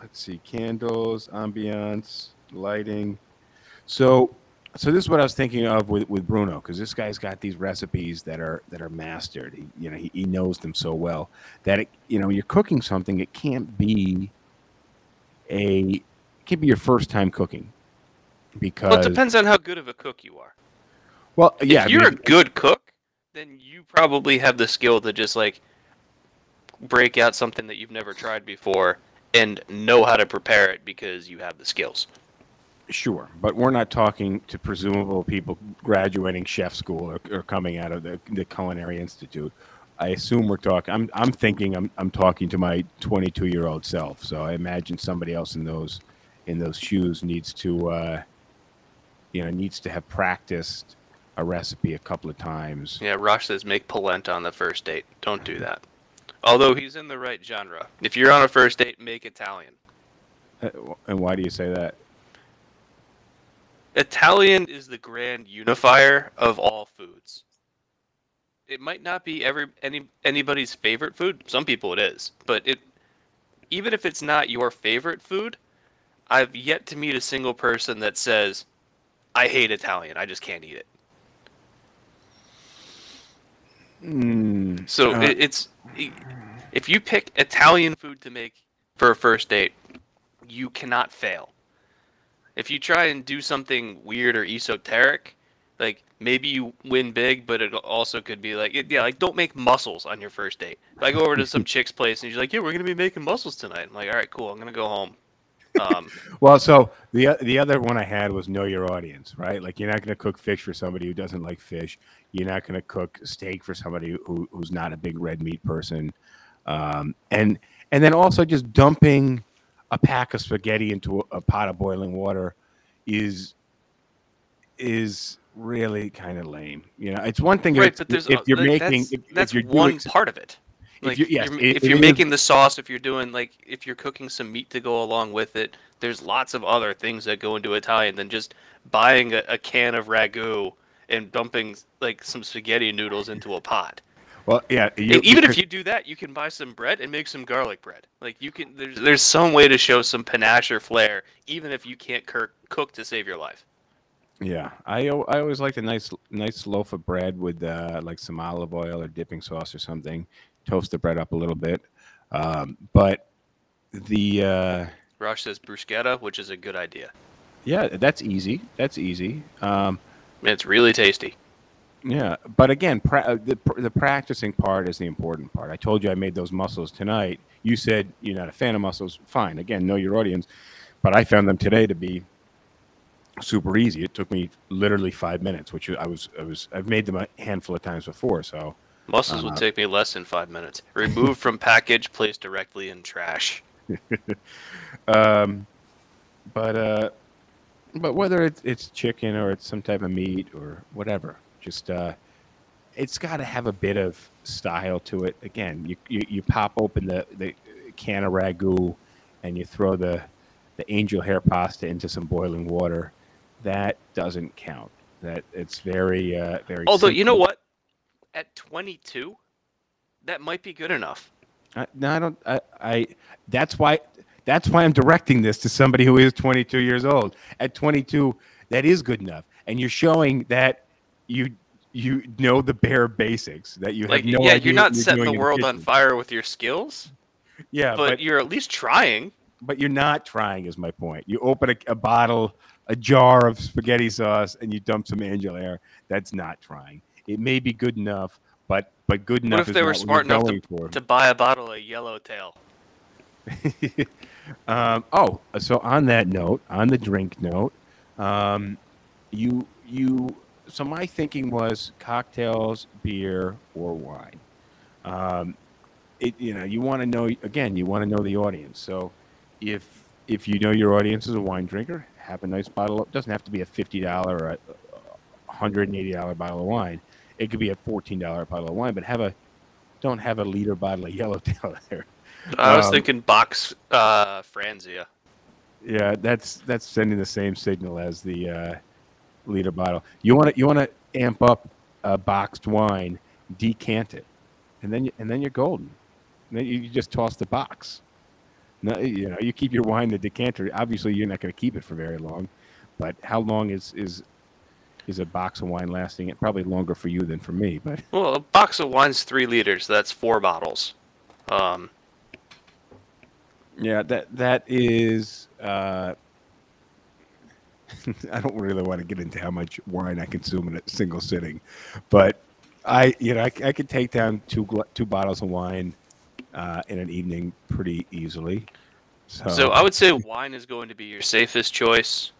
let's see, candles, ambiance, lighting. So, so this is what I was thinking of with, with Bruno because this guy's got these recipes that are that are mastered. He, you know, he, he knows them so well that it, you know, when you're cooking something, it can't be a it can't be your first time cooking because Well, it depends on how good of a cook you are. well, yeah, if you're mean, a good cook, then you probably have the skill to just like break out something that you've never tried before and know how to prepare it because you have the skills. Sure, but we're not talking to presumable people graduating chef school or, or coming out of the, the culinary institute. I assume we're talking. I'm I'm thinking I'm I'm talking to my 22 year old self. So I imagine somebody else in those in those shoes needs to uh, you know needs to have practiced a recipe a couple of times. Yeah, Rosh says make polenta on the first date. Don't do that. Although he's in the right genre. If you're on a first date, make Italian. Uh, And why do you say that? Italian is the grand unifier of all foods. It might not be every any anybody's favorite food. Some people it is, but it even if it's not your favorite food, I've yet to meet a single person that says, "I hate Italian. I just can't eat it." Mm, So uh, it, it's if you pick Italian food to make for a first date, you cannot fail. If you try and do something weird or esoteric, like maybe you win big, but it also could be like yeah, like don't make mussels on your first date. If I go over to some *laughs* chick's place and she's like, "Yeah, we're gonna be making mussels tonight," I'm like, "All right, cool. I'm gonna go home." Um, *laughs* Well, so the the other one I had was know your audience, right? Like you're not going to cook fish for somebody who doesn't like fish. You're not going to cook steak for somebody who, who's not a big red meat person. Um, and and then also just dumping a pack of spaghetti into a, a pot of boiling water is is really kind of lame. You know, it's one thing right, if, but there's if you're making that's, if, if you're one doing part of it. If Like you- yes, you're, it- if you're is- making the sauce, if you're doing like if you're cooking some meat to go along with it, there's lots of other things that go into Italian than just buying a, a can of ragu and dumping like some spaghetti noodles into a pot. Well, yeah. You, even if you do that, you can buy some bread and make some garlic bread. Like you can, there's there's some way to show some panache or flair, even if you can't cur- cook to save your life. Yeah, I I always liked a nice nice loaf of bread with uh, like some olive oil or dipping sauce or something. Toast the bread up a little bit, um, but the uh, Rosh says bruschetta, which is a good idea. yeah, that's easy. That's easy. Um, it's really tasty. yeah, but again, pra- uh, the the practicing part is the important part. I told you I made those mussels tonight. You said you're not a fan of mussels. Fine. Again, know your audience, but I found them today to be super easy. It took me literally five minutes, which I was I was I've made them a handful of times before, so. Mussels Uh, would take me less than five minutes. Removed from package, placed directly in trash. *laughs* Um, but uh, but whether it's, it's chicken or it's some type of meat or whatever, just uh, it's got to have a bit of style to it. Again, you you, you pop open the, the can of ragu, and you throw the the angel hair pasta into some boiling water. That doesn't count. That it's very uh, very. Although you know what, at 22, that might be good enough. I, no, I don't. I, I. That's why. That's why I'm directing this to somebody who is 22 years old. At 22, that is good enough, and you're showing that you you know the bare basics. That you Like, have no yeah, you're not what setting the world on fire with your skills, Yeah, but, but you're at least trying. but you're not trying. Is my point. You open a, a bottle, a jar of spaghetti sauce, and you dump some angel hair. That's not trying. It may be good enough, but but good enough. What if they were smart enough for. to buy a bottle of Yellowtail? *laughs* um, oh, so on that note, on the drink note, um, you you. So my thinking was cocktails, beer, or wine. Um, it you know you want to know again you want to know the audience. So if if you know your audience is a wine drinker, have a nice bottle. It doesn't have to be a fifty dollar or a hundred and eighty dollar bottle of wine. It could be a fourteen dollar bottle of wine, but have a don't have a liter bottle of *laughs* Yellowtail there. I was Um, thinking box uh, Franzia. Yeah, that's that's sending the same signal as the uh, liter bottle. You want to you want to amp up a boxed wine, decant it, and then you, and then you're golden. And then you, you just toss the box. No, you know, you keep your wine in the decanter. Obviously, you're not going to keep it for very long, but how long is is is a box of wine lasting? It probably longer for you than for me, but *laughs* Well, a box of wine's three liters. So that's four bottles. Um, Yeah, that that is. Uh, *laughs* I don't really want to get into how much wine I consume in a single sitting, but I, you know, I, I could take down two two bottles of wine uh, in an evening pretty easily. So, So I would say wine is going to be your safest choice.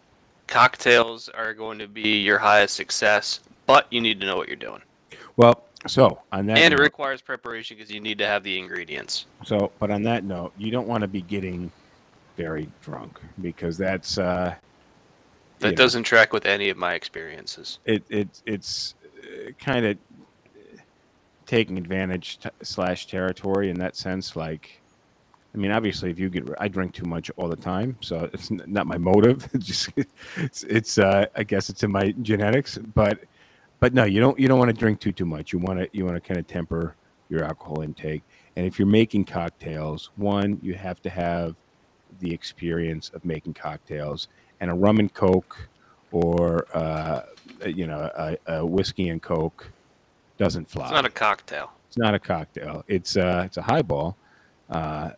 Cocktails are going to be your highest success, but you need to know what you're doing. well, so on that, And it requires preparation because you need to have the ingredients. so but on that note, you don't want to be getting very drunk because that's uh, That doesn't track with any of my experiences. it, it it's kind of taking advantage t- slash territory in that sense like i mean obviously if you get i drink too much all the time so it's not my motive *laughs* it's just it's, it's uh i guess it's in my genetics but but no you don't you don't want to drink too too much you want to you want to kind of temper your alcohol intake and if you're making cocktails one you have to have the experience of making cocktails and a rum and coke or uh, you know a, a whiskey and coke doesn't fly. It's not a cocktail. It's not a cocktail. It's uh, it's a highball, uh,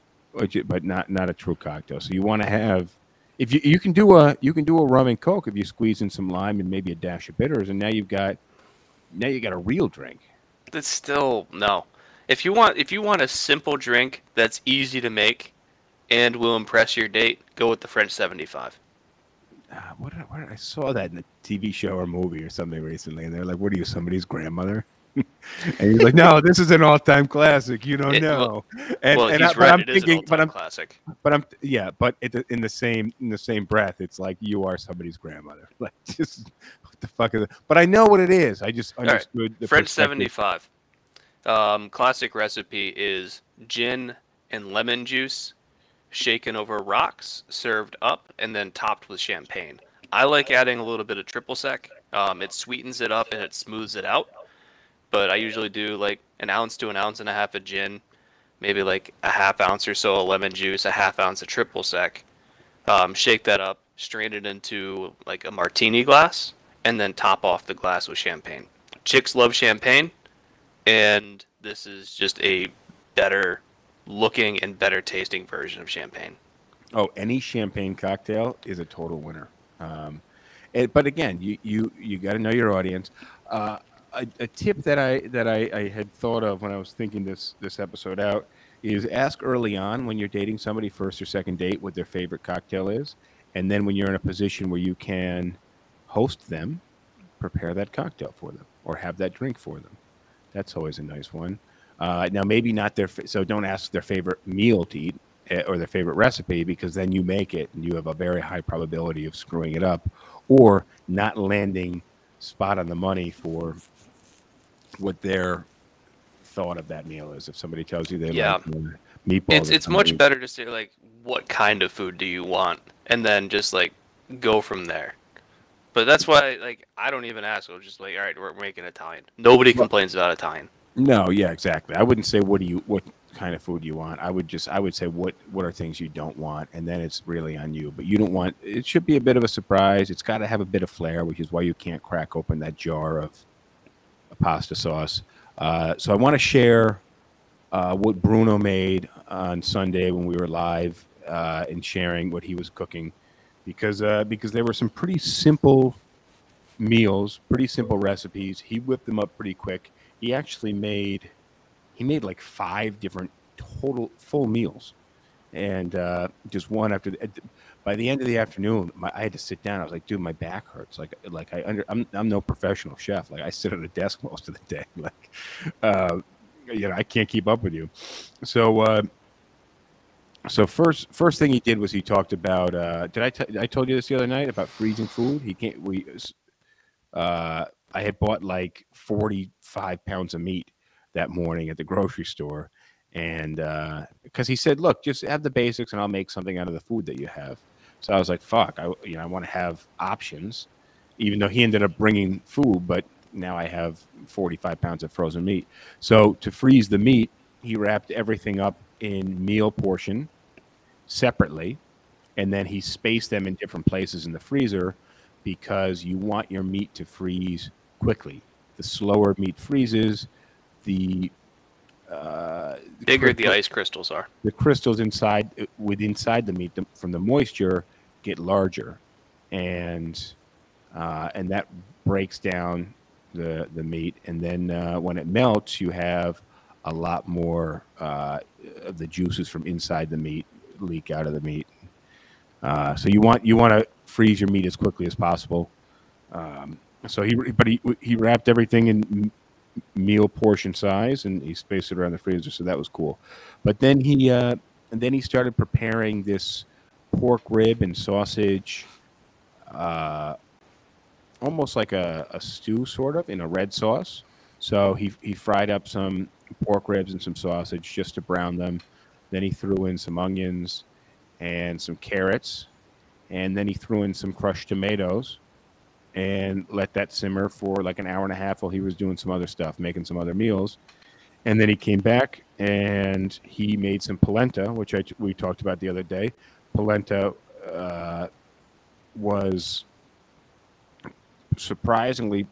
but not not a true cocktail. So you want to have if you you can do a you can do a rum and coke if you squeeze in some lime and maybe a dash of bitters, and now you've got now you got a real drink. That's still no. If you want, if you want a simple drink that's easy to make and will impress your date, go with the French 75. Uh, what did I, where did I saw that in a TV show or movie or something recently, and they're like, "What are you, somebody's grandmother?" *laughs* and he's like, "No, this is an all-time classic. You don't It- know." And, well, and he's I, but right. I'm it is thinking, but I'm classic. but I'm yeah, but it, in the same in the same breath, it's like you are somebody's grandmother. *laughs* Like just what the fuck is it? But I know what it is. I just right, understood the French 75. Um, classic recipe is gin and lemon juice, shaken over rocks, served up, and then topped with champagne. I like adding a little bit of triple sec. Um, it sweetens it up and it smooths it out. But I usually do like an ounce to an ounce and a half of gin, maybe like a half ounce or so of lemon juice, a half ounce of triple sec. Um, shake that up, strain it into like a martini glass, and then top off the glass with champagne. Chicks love champagne, and this is just a better looking and better tasting version of champagne. Oh, any champagne cocktail is a total winner. Um, it, but again, you you you got to know your audience. Uh, a, a tip that I that I, I had thought of when I was thinking this this episode out is ask early on when you're dating somebody first or second date what their favorite cocktail is, and then when you're in a position where you can host them, prepare that cocktail for them or have that drink for them. That's always a nice one. Uh, now, maybe not their so don't ask their favorite meal to eat eh, or their favorite recipe because then you make it and you have a very high probability of screwing it up or not landing spot on the money for what their thought of that meal is. If somebody tells you they Yeah. like uh, meatballs, It's it's much something, better to say like what kind of food do you want, and then just like go from there. But that's why like I don't even ask. I'm just like, all right, we're making Italian. Nobody complains about Italian. No, yeah, exactly. I wouldn't say what do you what kind of food you want. I would just I would say what what are things you don't want, and then it's really on you. But you don't want it should be a bit of a surprise. It's got to have a bit of flair, which is why you can't crack open that jar of pasta sauce. Uh, so I want to share uh, what Bruno made on Sunday when we were live uh, and sharing what he was cooking, because uh, because there were some pretty simple meals, pretty simple recipes. He whipped them up pretty quick. He actually made he made like five different total full meals, and uh, just one after. The, by the end of the afternoon, my, I had to sit down. I was like, "Dude, my back hurts." Like, like I under I'm I'm no professional chef. Like I sit at a desk *laughs* most of the day. *laughs* Like, uh, you know, I can't keep up with you. So, uh, so first first thing he did was he talked about. Uh, did I t- I told you this the other night about freezing food? He can't. We uh, I had bought like 45 pounds of meat that morning at the grocery store. And uh, because he said, look, just have the basics and I'll make something out of the food that you have. So I was like, fuck, I, you know, I want to have options, even though he ended up bringing food, but now I have 45 pounds of frozen meat. So to freeze the meat, he wrapped everything up in meal portion separately. And then he spaced them in different places in the freezer because you want your meat to freeze quickly. The slower meat freezes, the uh, Bigger the crystal- ice crystals are. the crystals inside with inside the meat the, from the moisture get larger, and uh, and that breaks down the the meat. And then uh, when it melts, you have a lot more uh, of the juices from inside the meat leak out of the meat. Uh, so you want you want to freeze your meat as quickly as possible. Um, so he but he he wrapped everything in meal portion size and he spaced it around the freezer, so that was cool. But then he uh, and then he started preparing this pork rib and sausage, uh, almost like a, a stew, sort of in a red sauce. So he he fried up some pork ribs and some sausage just to brown them. Then he threw in some onions and some carrots, and then he threw in some crushed tomatoes and let that simmer for like an hour and a half while he was doing some other stuff, making some other meals. And then he came back and he made some polenta, which I, we talked about the other day. Polenta uh, was surprisingly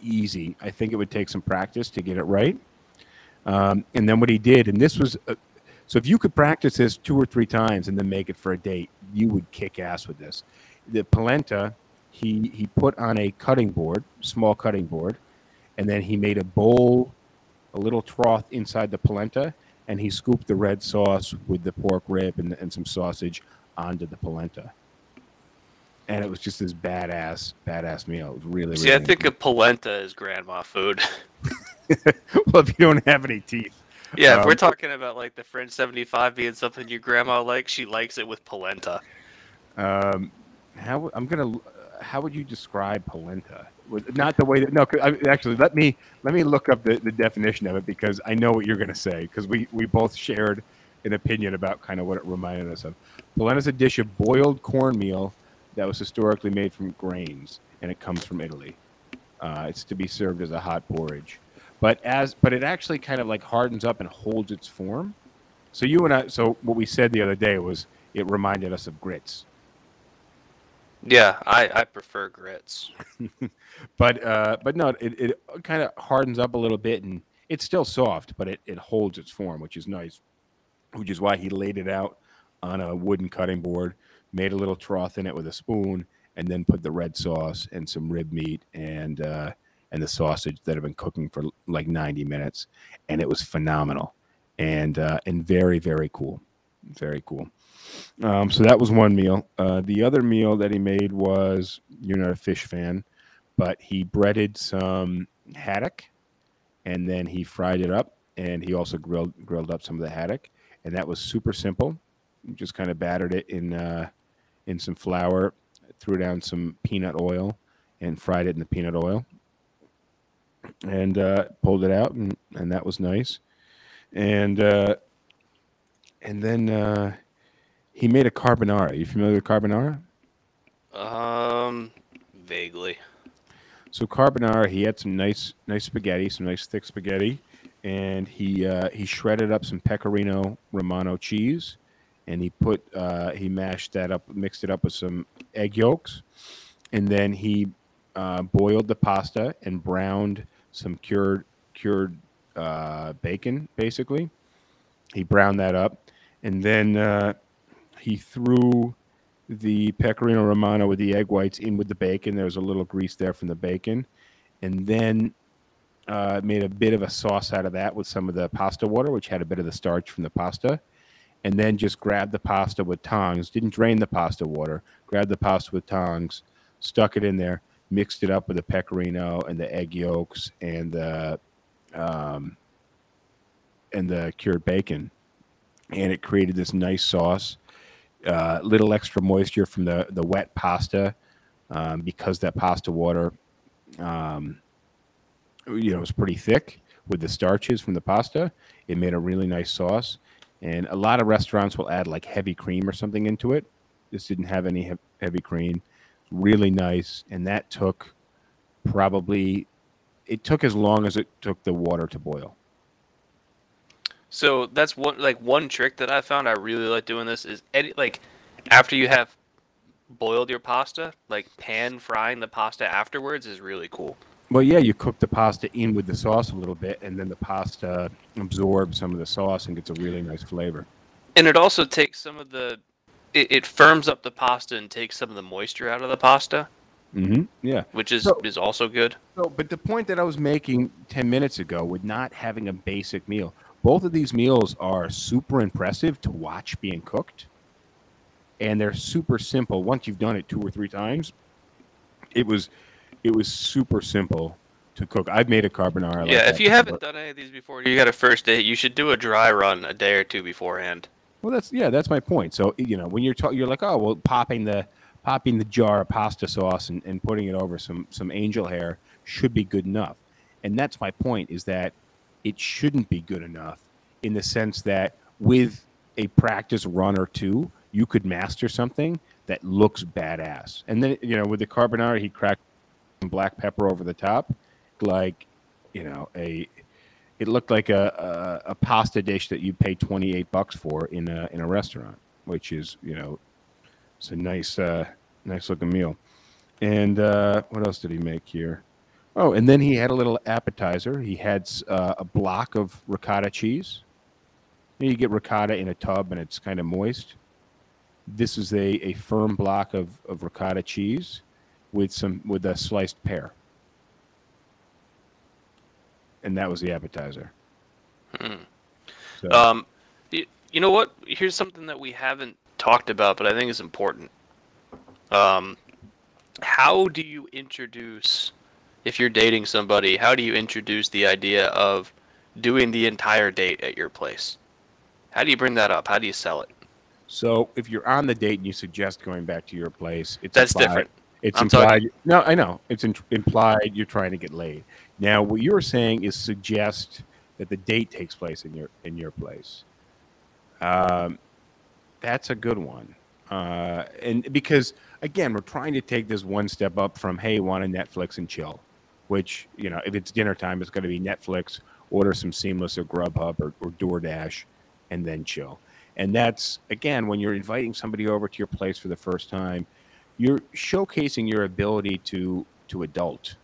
easy. I think it would take some practice to get it right. Um, and then what he did, and this was, uh, so if you could practice this two or three times and then make it for a date, you would kick ass with this. The polenta, he he put on a cutting board, small cutting board, and then he made a bowl, a little trough inside the polenta, and he scooped the red sauce with the pork rib and, and some sausage onto the polenta. And it was just this badass, badass meal. It was really, See, I really think a polenta is grandma food. *laughs* well, if you don't have any teeth. yeah, if Um, we're talking about like the French 75 being something your grandma likes, she likes it with polenta. Um, how I'm gonna. How would you describe polenta? Not the way that no. I, actually, let me let me look up the, the definition of it because I know what you're going to say because we we both shared an opinion about kind of what it reminded us of. Polenta is a dish of boiled cornmeal that was historically made from grains, and it comes from Italy. Uh, it's to be served as a hot porridge, but as but it actually kind of like hardens up and holds its form. So you and I, so what we said the other day was it reminded us of grits. Yeah, I, I prefer grits. *laughs* but uh, but no, it, it kind of hardens up a little bit, and it's still soft, but it, it holds its form, which is nice. Which is why he laid it out on a wooden cutting board, made a little trough in it with a spoon, and then put the red sauce and some rib meat and uh, and the sausage that have been cooking for like ninety minutes, and it was phenomenal, and uh, and very very cool, very cool. Um, so that was one meal. Uh, the other meal that he made was you're not a fish fan, but he breaded some haddock, and then he fried it up, and he also grilled grilled up some of the haddock, and that was super simple. Just kind of battered it in uh, in some flour, threw down some peanut oil, and fried it in the peanut oil, and uh, pulled it out, and, and that was nice, and uh, and then uh, he made a carbonara. Are You familiar with carbonara? Um, vaguely. So carbonara, he had some nice, nice spaghetti, some nice thick spaghetti, and he uh, he shredded up some pecorino romano cheese, and he put uh, he mashed that up, mixed it up with some egg yolks, and then he uh, boiled the pasta and browned some cured cured uh, bacon, basically. He browned that up, and then uh, he threw the pecorino romano with the egg whites in with the bacon. There was a little grease there from the bacon, and then uh, made a bit of a sauce out of that with some of the pasta water, which had a bit of the starch from the pasta, and then just grabbed the pasta with tongs. Didn't drain the pasta water. Grabbed the pasta with tongs, stuck it in there, mixed it up with the pecorino and the egg yolks and the um, and the cured bacon, and it created this nice sauce uh, little extra moisture from the the wet pasta um, because that pasta water, um, you know, was pretty thick with the starches from the pasta. It made a really nice sauce, and a lot of restaurants will add like heavy cream or something into it. This didn't have any he- heavy cream. Really nice, and that took probably it took as long as it took the water to boil. So that's one like one trick that I found I really like doing this is any like after you have boiled your pasta, like pan frying the pasta afterwards is really cool. Well, yeah, you cook the pasta in with the sauce a little bit, and then the pasta absorbs some of the sauce and gets a really nice flavor. And it also takes some of the it, it firms up the pasta and takes some of the moisture out of the pasta, Mm-hmm. Yeah. which is So- is also good. So, but the point that I was making 10 minutes ago with not having a basic meal, both of these meals are super impressive to watch being cooked. And they're super simple. Once you've done it two or three times, it was it was super simple to cook. I've made a carbonara. yeah, that if you haven't done any of these before, you got a first date, you should do a dry run a day or two beforehand. Well, that's yeah, that's my point. So you know, when you're talking, you're like, oh, well, popping the popping the jar of pasta sauce and, and putting it over some some angel hair should be good enough. And that's my point is that it shouldn't be good enough in the sense that with a practice run or two, you could master something that looks badass. And then you know, with the carbonara, he cracked some black pepper over the top, like you know a it looked like a, a, a pasta dish that you pay 28 bucks for in a, in a restaurant, which is, you know, it's a nice, uh, nice looking meal. And uh, what else did he make here? Oh, and then he had a little appetizer. He had uh, a block of ricotta cheese. You, get ricotta in a tub and it's kind of moist. This is a, a firm block of, of ricotta cheese with some with a sliced pear. And that was the appetizer. Hmm. So- Um, you, you know what? Here's something that we haven't talked about, but I think is important. Um, how do you introduce, if you're dating somebody, how do you introduce the idea of doing the entire date at your place? How do you bring that up? How do you sell it? So if you're on the date and you suggest going back to your place, it's That's buy, different. It's I'm implied. talking- No, I know. It's in, implied you're trying to get laid. Now, what you're saying is suggest that the date takes place in your in your place. Um, that's a good one. Uh, and because again, we're trying to take this one step up from hey, want to Netflix and chill, which you know, if it's dinner time, it's going to be Netflix, order some Seamless or Grubhub or, or DoorDash, and then chill. And that's again when you're inviting somebody over to your place for the first time, you're showcasing your ability to to adult,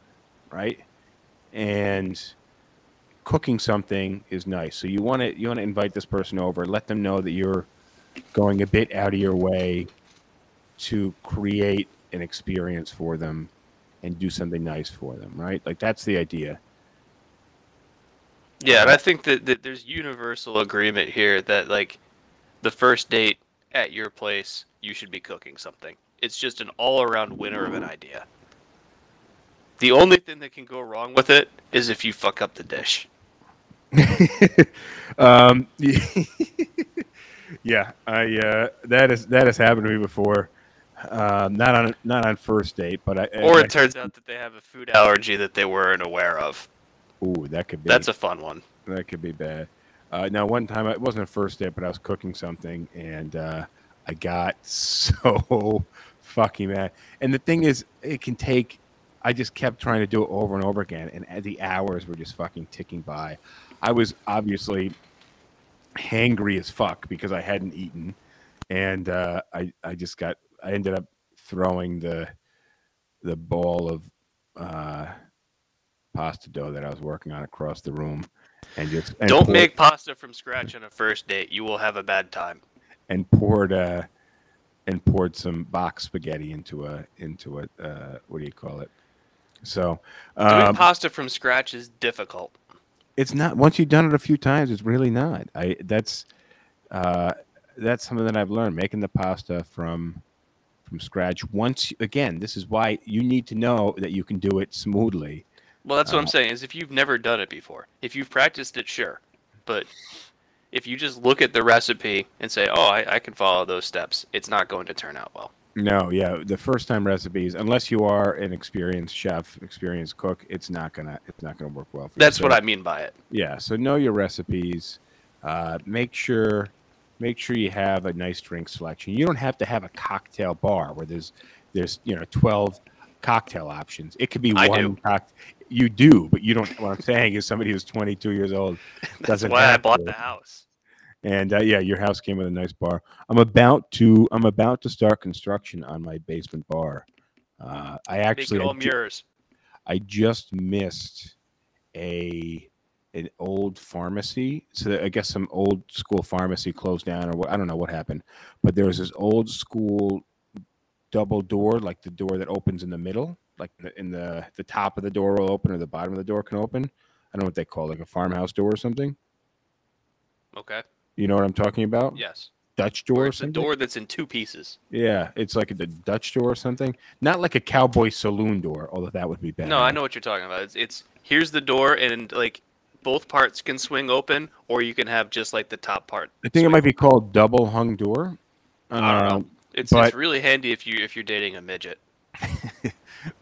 right? And cooking something is nice. So you want to you want to invite this person over, let them know that you're going a bit out of your way to create an experience for them and do something nice for them, right? Like that's the idea. Yeah, and I think that, that there's universal agreement here that like the first date at your place, you should be cooking something. It's just an all-around winner of an idea. The only thing that can go wrong with it is if you fuck up the dish. *laughs* um, *laughs* yeah, I uh, that is that has happened to me before. Um, not on not on first date, but I Or I, it turns out that they have a food allergy that they weren't aware of. ooh, that could be That's a fun one. That could be bad. Uh, now, one time it wasn't a first date, but I was cooking something and uh, I got *laughs* so fucking mad. And the thing is, it can take. I just kept trying to do it over and over again, and the hours were just fucking ticking by. I was obviously hangry as fuck because I hadn't eaten, and uh, I I just got. I ended up throwing the the ball of uh, pasta dough that I was working on across the room, and just and Don't poured- make pasta from scratch on a first date. You will have a bad time. and poured uh and poured some box spaghetti into a into a uh, what do you call it? So Doing um, pasta from scratch is difficult. it's not once you've done it a few times, it's really not. I that's uh, that's something that I've learned making the pasta from from scratch. Once again, this is why you need to know that you can do it smoothly. Well, that's what I'm Uh, saying. Is if you've never done it before, if you've practiced it, sure, but if you just look at the recipe and say, "Oh, I, I can follow those steps," it's not going to turn out well. No, yeah, the first time recipes, unless you are an experienced chef, experienced cook, it's not gonna it's not gonna work well. For That's you. what So- I mean by it. Yeah, so know your recipes. Uh, make sure make sure you have a nice drink selection. You don't have to have a cocktail bar where there's there's you know twelve cocktail options. It could be I one do. You do, but you don't. What I'm saying is somebody who's 22 years old *laughs* That's doesn't why I bought to. the house. And uh, yeah, your house came with a nice bar. I'm about to I'm about to start construction on my basement bar. Uh, I actually all I ju- mirrors. I just missed a an old pharmacy. So I guess some old school pharmacy closed down, or what, I don't know what happened. But there was this old school double door, like the door that opens in the middle, like in the, in the the top of the door will open or the bottom of the door can open. I don't know what they call it, like a farmhouse door or something. Okay. You know what I'm talking about? Yes. Dutch door Or or something. door that's in two pieces. Yeah, it's like a the Dutch door or something. Not like a cowboy saloon door, although that would be bad. No, I know what you're talking about. It's, it's here's the door, and like both parts can swing open, or you can have just like the top part. I think it might be called double hung door. I don't know. Um, It's, but- it's really handy if you if you're dating a midget. *laughs*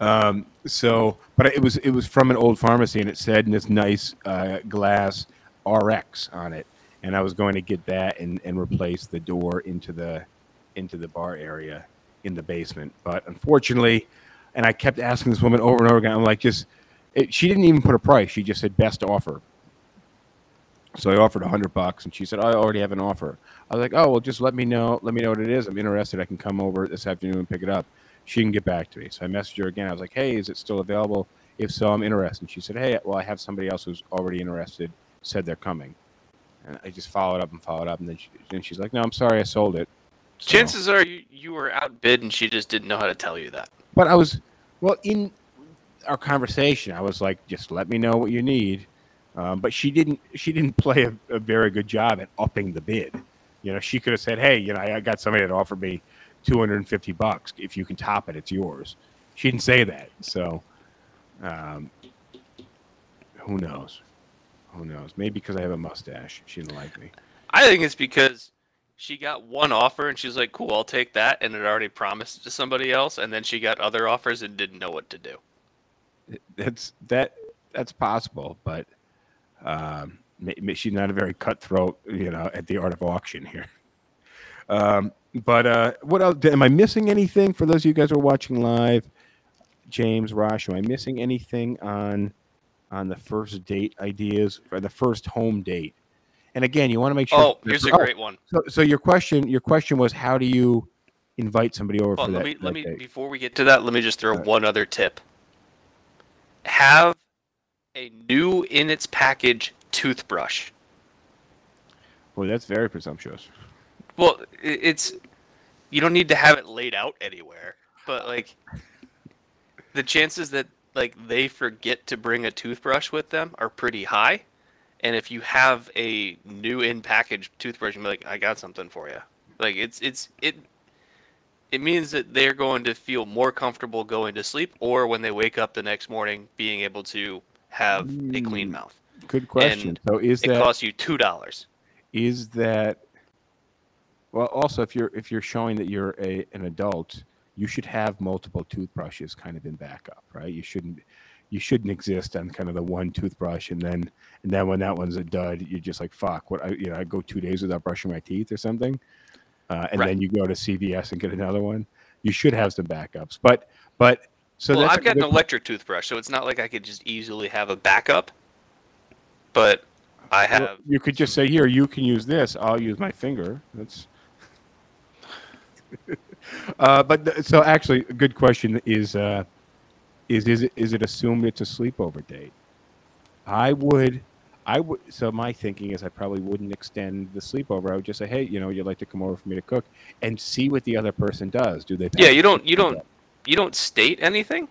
Um, so, but it was it was from an old pharmacy, and it said in this nice uh, glass RX on it, and I was going to get that and, and replace the door into the into the bar area in the basement. But unfortunately, and I kept asking this woman over and over again. I'm like, just it, she didn't even put a price. She just said best offer. So I offered a hundred bucks, and she said, "I already have an offer." I was like, "Oh well, just let me know. Let me know what it is. I'm interested. I can come over this afternoon and pick it up." She can get back to me. So I messaged her again. I was like, "Hey, is it still available? If so, I'm interested." And she said, "Hey, well, I have somebody else who's already interested. Said they're coming." And I just followed up and followed up, and then she, then she's like, "No, I'm sorry, I sold it." So- Chances are you you were outbid, and she just didn't know how to tell you that. But I was, well, in our conversation, I was like, just let me know what you need. Um, but she didn't. She didn't *laughs* play a, a very good job at upping the bid. You know, she could have said, "Hey, you know, I I got somebody that offered me 250 bucks. If you can top it, it's yours." She didn't say that. So, um, who knows? Who knows? Maybe because I have a mustache, she didn't like me. I think it's because she got one offer and she's like, "Cool, I'll take that," and had already promised to somebody else, and then she got other offers and didn't know what to do. That's that that's possible, but um, she's not a very cutthroat, you know, at the art of auction here. Um, but uh, what else? Am I missing anything for those of you guys who are watching live? James, Rosh, am I missing anything on on the first date ideas or the first home date? And again, you want to make sure. Oh, here's a Oh, great one. So, so your question, your question was, how do you invite somebody over Well, for let that? me let me before we get to that, let me just throw Alright. one other tip. Have a new in its package toothbrush. Boy, that's very presumptuous. Well, it's you don't need to have it laid out anywhere, but like the chances that like they forget to bring a toothbrush with them are pretty high. And if you have a new in package toothbrush, you're like, I got something for you. Like it's it's it it means that they're going to feel more comfortable going to sleep or when they wake up the next morning being able to have a clean Mm. mouth. Good question. so is It that costs you two dollars. is that well also if you're if you're showing that you're a an adult you should have multiple toothbrushes kind of in backup right you shouldn't you shouldn't exist on kind of the one toothbrush and then and then when that one's a dud you're just like fuck what i you know i go two days without brushing my teeth or something uh, and Right. then you go to cvs and get another one you should have some backups but but so well, I've got an electric toothbrush, so it's not like I could just easily have a backup. But I well, have. you could just say here you can use this i'll use my finger that's *laughs* uh, but th- so actually a good question is uh, is is it, is it assumed it's a sleepover date i would i would so my thinking is i probably wouldn't extend the sleepover i would just say hey you know you'd like to come over for me to cook and see what the other person does do they Yeah, you don't. You don't. You don't state anything.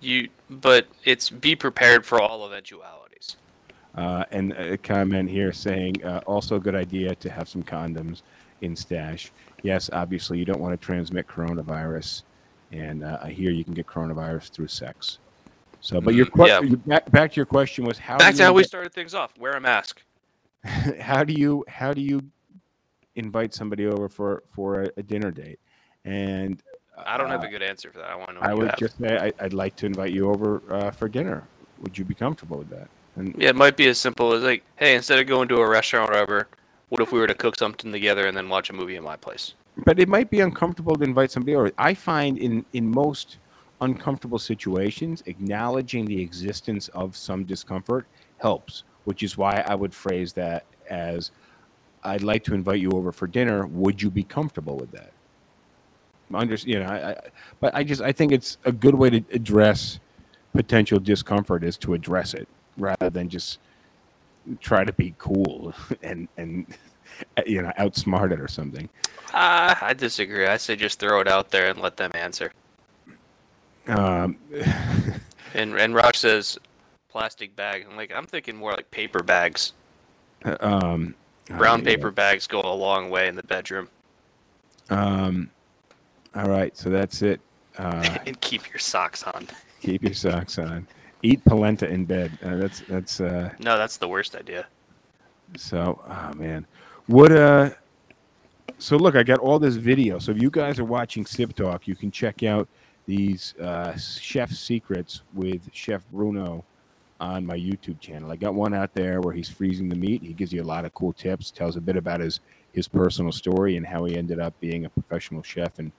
You, but it's be prepared for all eventualities. Uh, and a comment here saying uh, also a good idea to have some condoms in stash. Yes, obviously you don't want to transmit coronavirus, and uh, I hear you can get coronavirus through sex. So, but your Mm, question yeah. back, back to your question was how Back to how we get- started things off. Wear a mask. *laughs* how do you how do you invite somebody over for for a, a dinner date? And I don't have uh, a good answer for that. I want to know. I would just say I, I'd like to invite you over uh, for dinner. Would you be comfortable with that? And Yeah, it might be as simple as like, hey, instead of going to a restaurant or whatever, what if we were to cook something together and then watch a movie in my place? but it might be uncomfortable to invite somebody over. I find in in most uncomfortable situations, acknowledging the existence of some discomfort helps. Which is why I would phrase that as, "I'd like to invite you over for dinner. Would you be comfortable with that?" Under, you know, I, I, but I just I think it's a good way to address potential discomfort is to address it rather than just try to be cool *laughs* and and *laughs* you know outsmart it or something. Ah, I disagree. I say just throw it out there and let them answer. Um, *laughs* And and Rosh says plastic bag. I'm like, I'm thinking more like paper bags. um, oh, Brown yeah. paper bags go a long way in the bedroom. Um, all right, so that's it. Uh, *laughs* and keep your socks on. keep your socks on. Eat polenta in bed. Uh, that's that's uh, No, that's the worst idea. so. Oh man, what uh. So look, I got all this video. So if you guys are watching Sip Talk, you can check out these uh, chef secrets with Chef Bruno on my YouTube channel. I got one out there where he's freezing the meat. He gives you a lot of cool tips, tells a bit about his his personal story and how he ended up being a professional chef and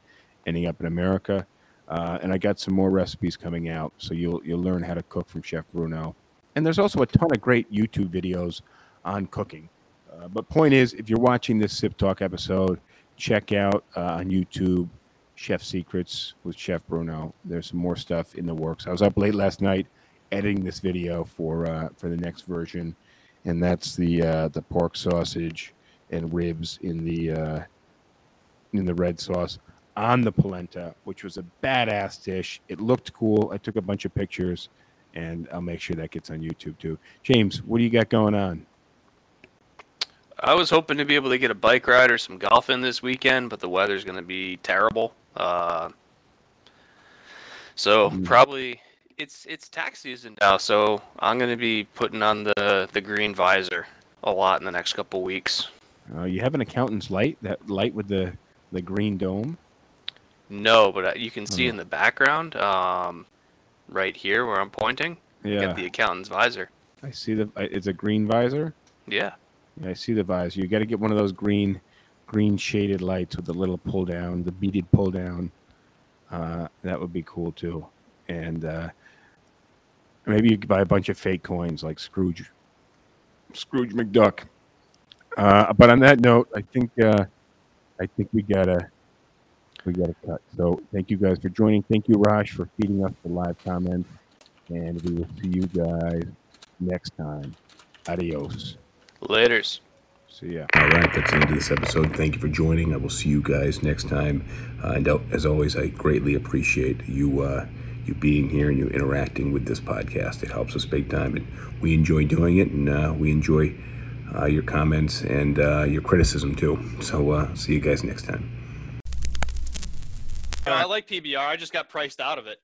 ending up in America. Uh, and I got some more recipes coming out, so you'll you'll learn how to cook from Chef Bruno. And there's also a ton of great YouTube videos on cooking. Uh, but point is, if you're watching this Sip Talk episode, check out uh, on YouTube Chef Secrets with Chef Bruno. There's some more stuff in the works. I was up late last night editing this video for uh, for the next version, and that's the uh, the pork sausage and ribs in the uh, in the red sauce on the polenta, which was a badass dish. It looked cool. I took a bunch of pictures, and I'll make sure that gets on YouTube too. James, what do you got going on? I was hoping to be able to get a bike ride or some golf in this weekend, but the weather's going to be terrible. Uh, so Mm. probably it's it's tax season now, so I'm going to be putting on the the green visor a lot in the next couple weeks. Uh, you have an accountant's light, that light with the the green dome. No, but uh, you can see Oh. in the background, um, right here where I'm pointing, Yeah, got the accountant's visor. I see the. It's a green visor. Yeah. Yeah, I see the visor. You got to get one of those green, green shaded lights with the little pull down, the beaded pull down. Uh, that would be cool too. And uh, maybe you could buy a bunch of fake coins like Scrooge, Scrooge McDuck. Uh, but on that note, I think uh, I think we gotta we gotta cut. So thank you guys for joining. Thank you, Raj, for feeding us the live comments, and we will see you guys next time. Adios. Laters. See ya. All right, that's the end of this episode. Thank you for joining. I will see you guys next time. Uh, and uh, as always, I greatly appreciate you uh, you being here and you interacting with this podcast. It helps us big time, and we enjoy doing it, and uh, we enjoy uh, your comments and uh, your criticism too. So, uh, see you guys next time. I like PBR. I just got priced out of it.